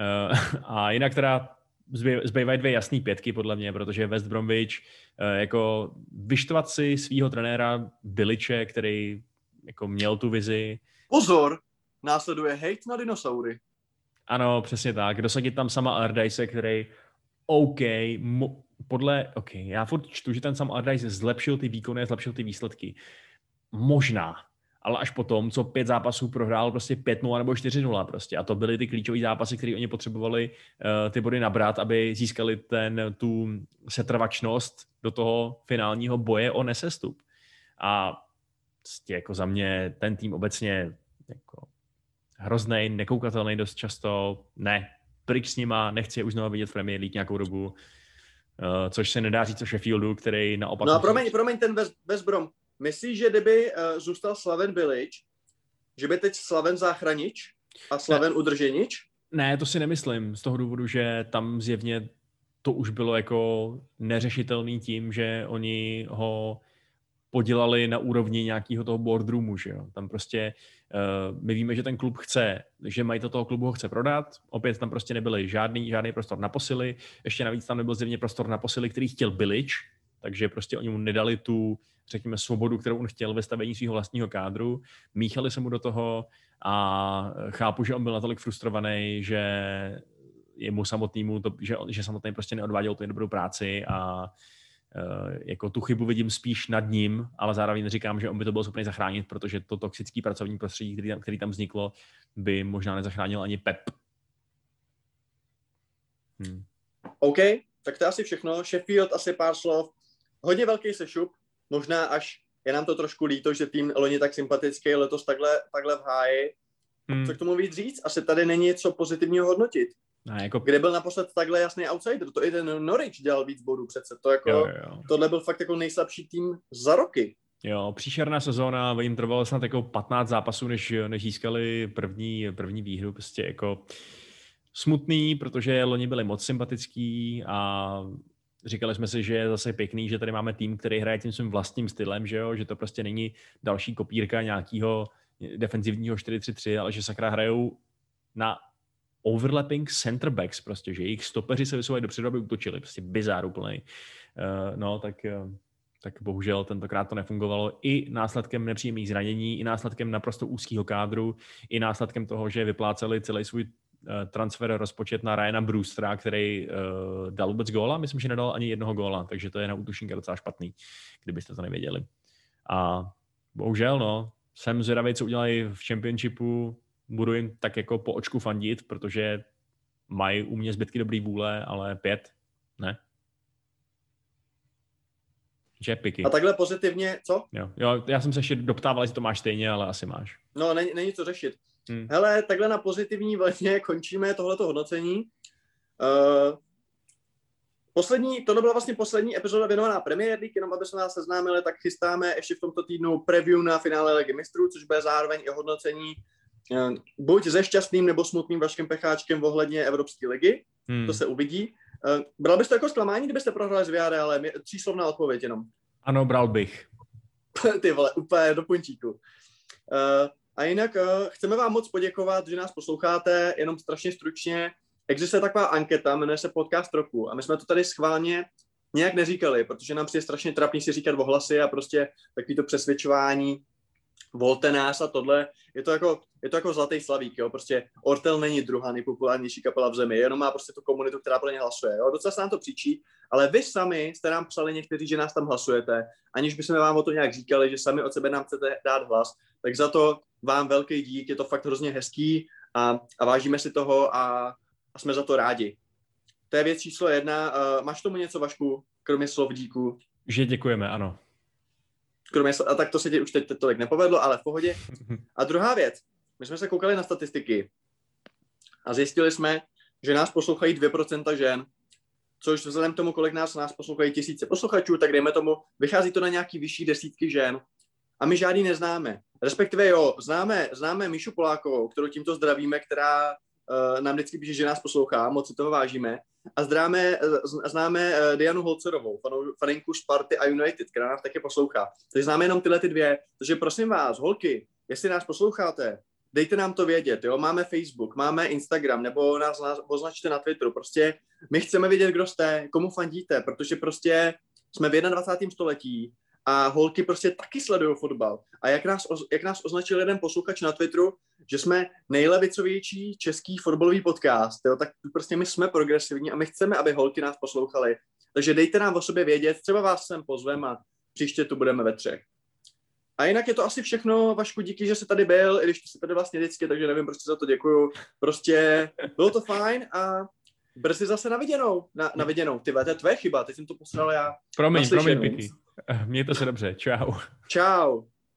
Uh, a jinak teda zbývají dvě jasné pětky podle mě, protože West Bromwich uh, jako vyštovat si svého trenéra Biliče, který jako měl tu vizi. Pozor, následuje hate na dinosaury. Ano, přesně tak. Dosadit tam sama Allardyce, který OK, mo- podle, OK, já furt čtu, že ten sam Allardyce zlepšil ty výkony, zlepšil ty výsledky. Možná, ale až potom, co pět zápasů prohrál prostě 5-0 nebo 4-0 prostě. A to byly ty klíčové zápasy, které oni potřebovali uh, ty body nabrat, aby získali ten, tu setrvačnost do toho finálního boje o nesestup. A prostě jako za mě ten tým obecně jako hrozný, nekoukatelný dost často, ne, pryč s nima, nechci je už znovu vidět v Premier League nějakou dobu, uh, což se nedá říct o Sheffieldu, který naopak... No a promiň, promiň ten West, West Brom. Myslíš, že kdyby uh, zůstal Slaven Bilič, že by teď Slaven záchranič a Slaven ne, udrženič? Ne, to si nemyslím, z toho důvodu, že tam zjevně to už bylo jako neřešitelný tím, že oni ho podělali na úrovni nějakého toho boardroomu, že jo. Tam prostě uh, my víme, že ten klub chce, že majitel toho klubu ho chce prodat, opět tam prostě nebyly žádný, žádný prostor na posily, ještě navíc tam nebyl zjevně prostor na posily, který chtěl Bilič, takže prostě oni mu nedali tu, řekněme, svobodu, kterou on chtěl ve stavení svého vlastního kádru, míchali se mu do toho a chápu, že on byl natolik frustrovaný, že jemu samotnému, to, že, že samotný prostě neodváděl tu dobrou práci a Eh, jako tu chybu vidím spíš nad ním, ale zároveň říkám, že on by to byl schopný zachránit, protože to toxický pracovní prostředí, který tam, který tam vzniklo, by možná nezachránil ani Pep. Hmm. OK, tak to je asi všechno. Sheffield asi pár slov. Hodně velký sešup, možná až je nám to trošku líto, že tým loni tak sympatický, letos takhle, takhle v háji. Hmm. Co k tomu víc říct? Asi tady není něco pozitivního hodnotit. Ne, jako... Kde byl naposled takhle jasný outsider, to i ten Norwich dělal víc bodů přece, to jako, jo, jo. tohle byl fakt jako nejslabší tým za roky. Jo, příšerná sezóna, jim trvalo snad jako 15 zápasů, než, než získali první, první výhru, prostě jako smutný, protože loni byli moc sympatický a říkali jsme si, že je zase pěkný, že tady máme tým, který hraje tím svým vlastním stylem, že, jo? že to prostě není další kopírka nějakého defenzivního 4-3-3, ale že sakra hrajou na overlapping center backs, prostě, že jejich stopeři se vysouvají dopředu, aby útočili, prostě bizár úplný. Uh, no, tak uh, tak bohužel tentokrát to nefungovalo i následkem nepříjemných zranění, i následkem naprosto úzkého kádru, i následkem toho, že vypláceli celý svůj eh, transfer rozpočet na Ryana Brewstera, který uh, dal vůbec góla. Myslím, že nedal ani jednoho góla, takže to je na útočníka docela špatný, kdybyste to nevěděli. A bohužel, no, jsem zvědavý, co udělají v championshipu, budu jim tak jako po očku fandit, protože mají u mě zbytky dobrý vůle, ale pět, ne. Že piky. A takhle pozitivně, co? Jo, jo, já jsem se ještě doptával, jestli to máš stejně, ale asi máš. No, není, není co řešit. Hmm. Hele, takhle na pozitivní vlně končíme tohleto hodnocení. Uh, poslední, tohle byla vlastně poslední epizoda věnovaná Premier League, jenom aby jsme vás seznámili, tak chystáme ještě v tomto týdnu preview na finále Ligy mistrů, což bude zároveň i hodnocení uh, buď se šťastným nebo smutným Vaškem Pecháčkem ohledně Evropské ligy. Hmm. To se uvidí. Uh, bral byste jako zklamání, kdybyste prohráli s Villarrealem? Tříslovná odpověď jenom. Ano, bral bych. Ty vole, úplně do punčíku. Uh, a jinak uh, chceme vám moc poděkovat, že nás posloucháte, jenom strašně stručně. Existuje taková anketa, jmenuje se Podcast roku. A my jsme to tady schválně nějak neříkali, protože nám přijde strašně trapný si říkat ohlasy a prostě takový to přesvědčování, volte nás a tohle, je to jako, je to jako zlatý slavík, jo, prostě Ortel není druhá nejpopulárnější kapela v zemi, jenom má prostě tu komunitu, která pro ně hlasuje, jo, docela se nám to příčí, ale vy sami jste nám psali někteří, že nás tam hlasujete, aniž bychom vám o to nějak říkali, že sami od sebe nám chcete dát hlas, tak za to vám velký dík, je to fakt hrozně hezký a, a vážíme si toho a, a jsme za to rádi. To je věc číslo jedna. Uh, máš tomu něco, Vašku, kromě slov díku? Že děkujeme, ano kromě, a tak to se ti už teď tolik nepovedlo, ale v pohodě. A druhá věc, my jsme se koukali na statistiky a zjistili jsme, že nás poslouchají 2% žen, což vzhledem k tomu, kolik nás nás poslouchají tisíce posluchačů, tak dejme tomu, vychází to na nějaký vyšší desítky žen. A my žádný neznáme. Respektive jo, známe, známe Míšu Polákovou, kterou tímto zdravíme, která uh, nám vždycky píše, že nás poslouchá, moc si toho vážíme. A známe, známe uh, Dianu Holcerovou, faninku Sparty a United, která nás taky poslouchá. Takže známe jenom tyhle ty dvě. Takže prosím vás, holky, jestli nás posloucháte, dejte nám to vědět, jo, máme Facebook, máme Instagram, nebo nás, nás označte na Twitteru, prostě my chceme vědět, kdo jste, komu fandíte, protože prostě jsme v 21. století a holky prostě taky sledují fotbal. A jak nás, jak nás označil jeden posluchač na Twitteru, že jsme nejlevicovější český fotbalový podcast, jo, tak prostě my jsme progresivní a my chceme, aby holky nás poslouchaly. Takže dejte nám o sobě vědět, třeba vás sem pozvem a příště tu budeme ve třech. A jinak je to asi všechno, Vašku, díky, že jsi tady byl, i když jsi tady vlastně vždycky, takže nevím, proč za to děkuju. Prostě bylo to fajn a brzy zase na viděnou. Na, na viděnou. Ty to je tvoje chyba, teď jsem to posral já. Promiň, promiň, Piky. Mějte se dobře. Čau. Čau.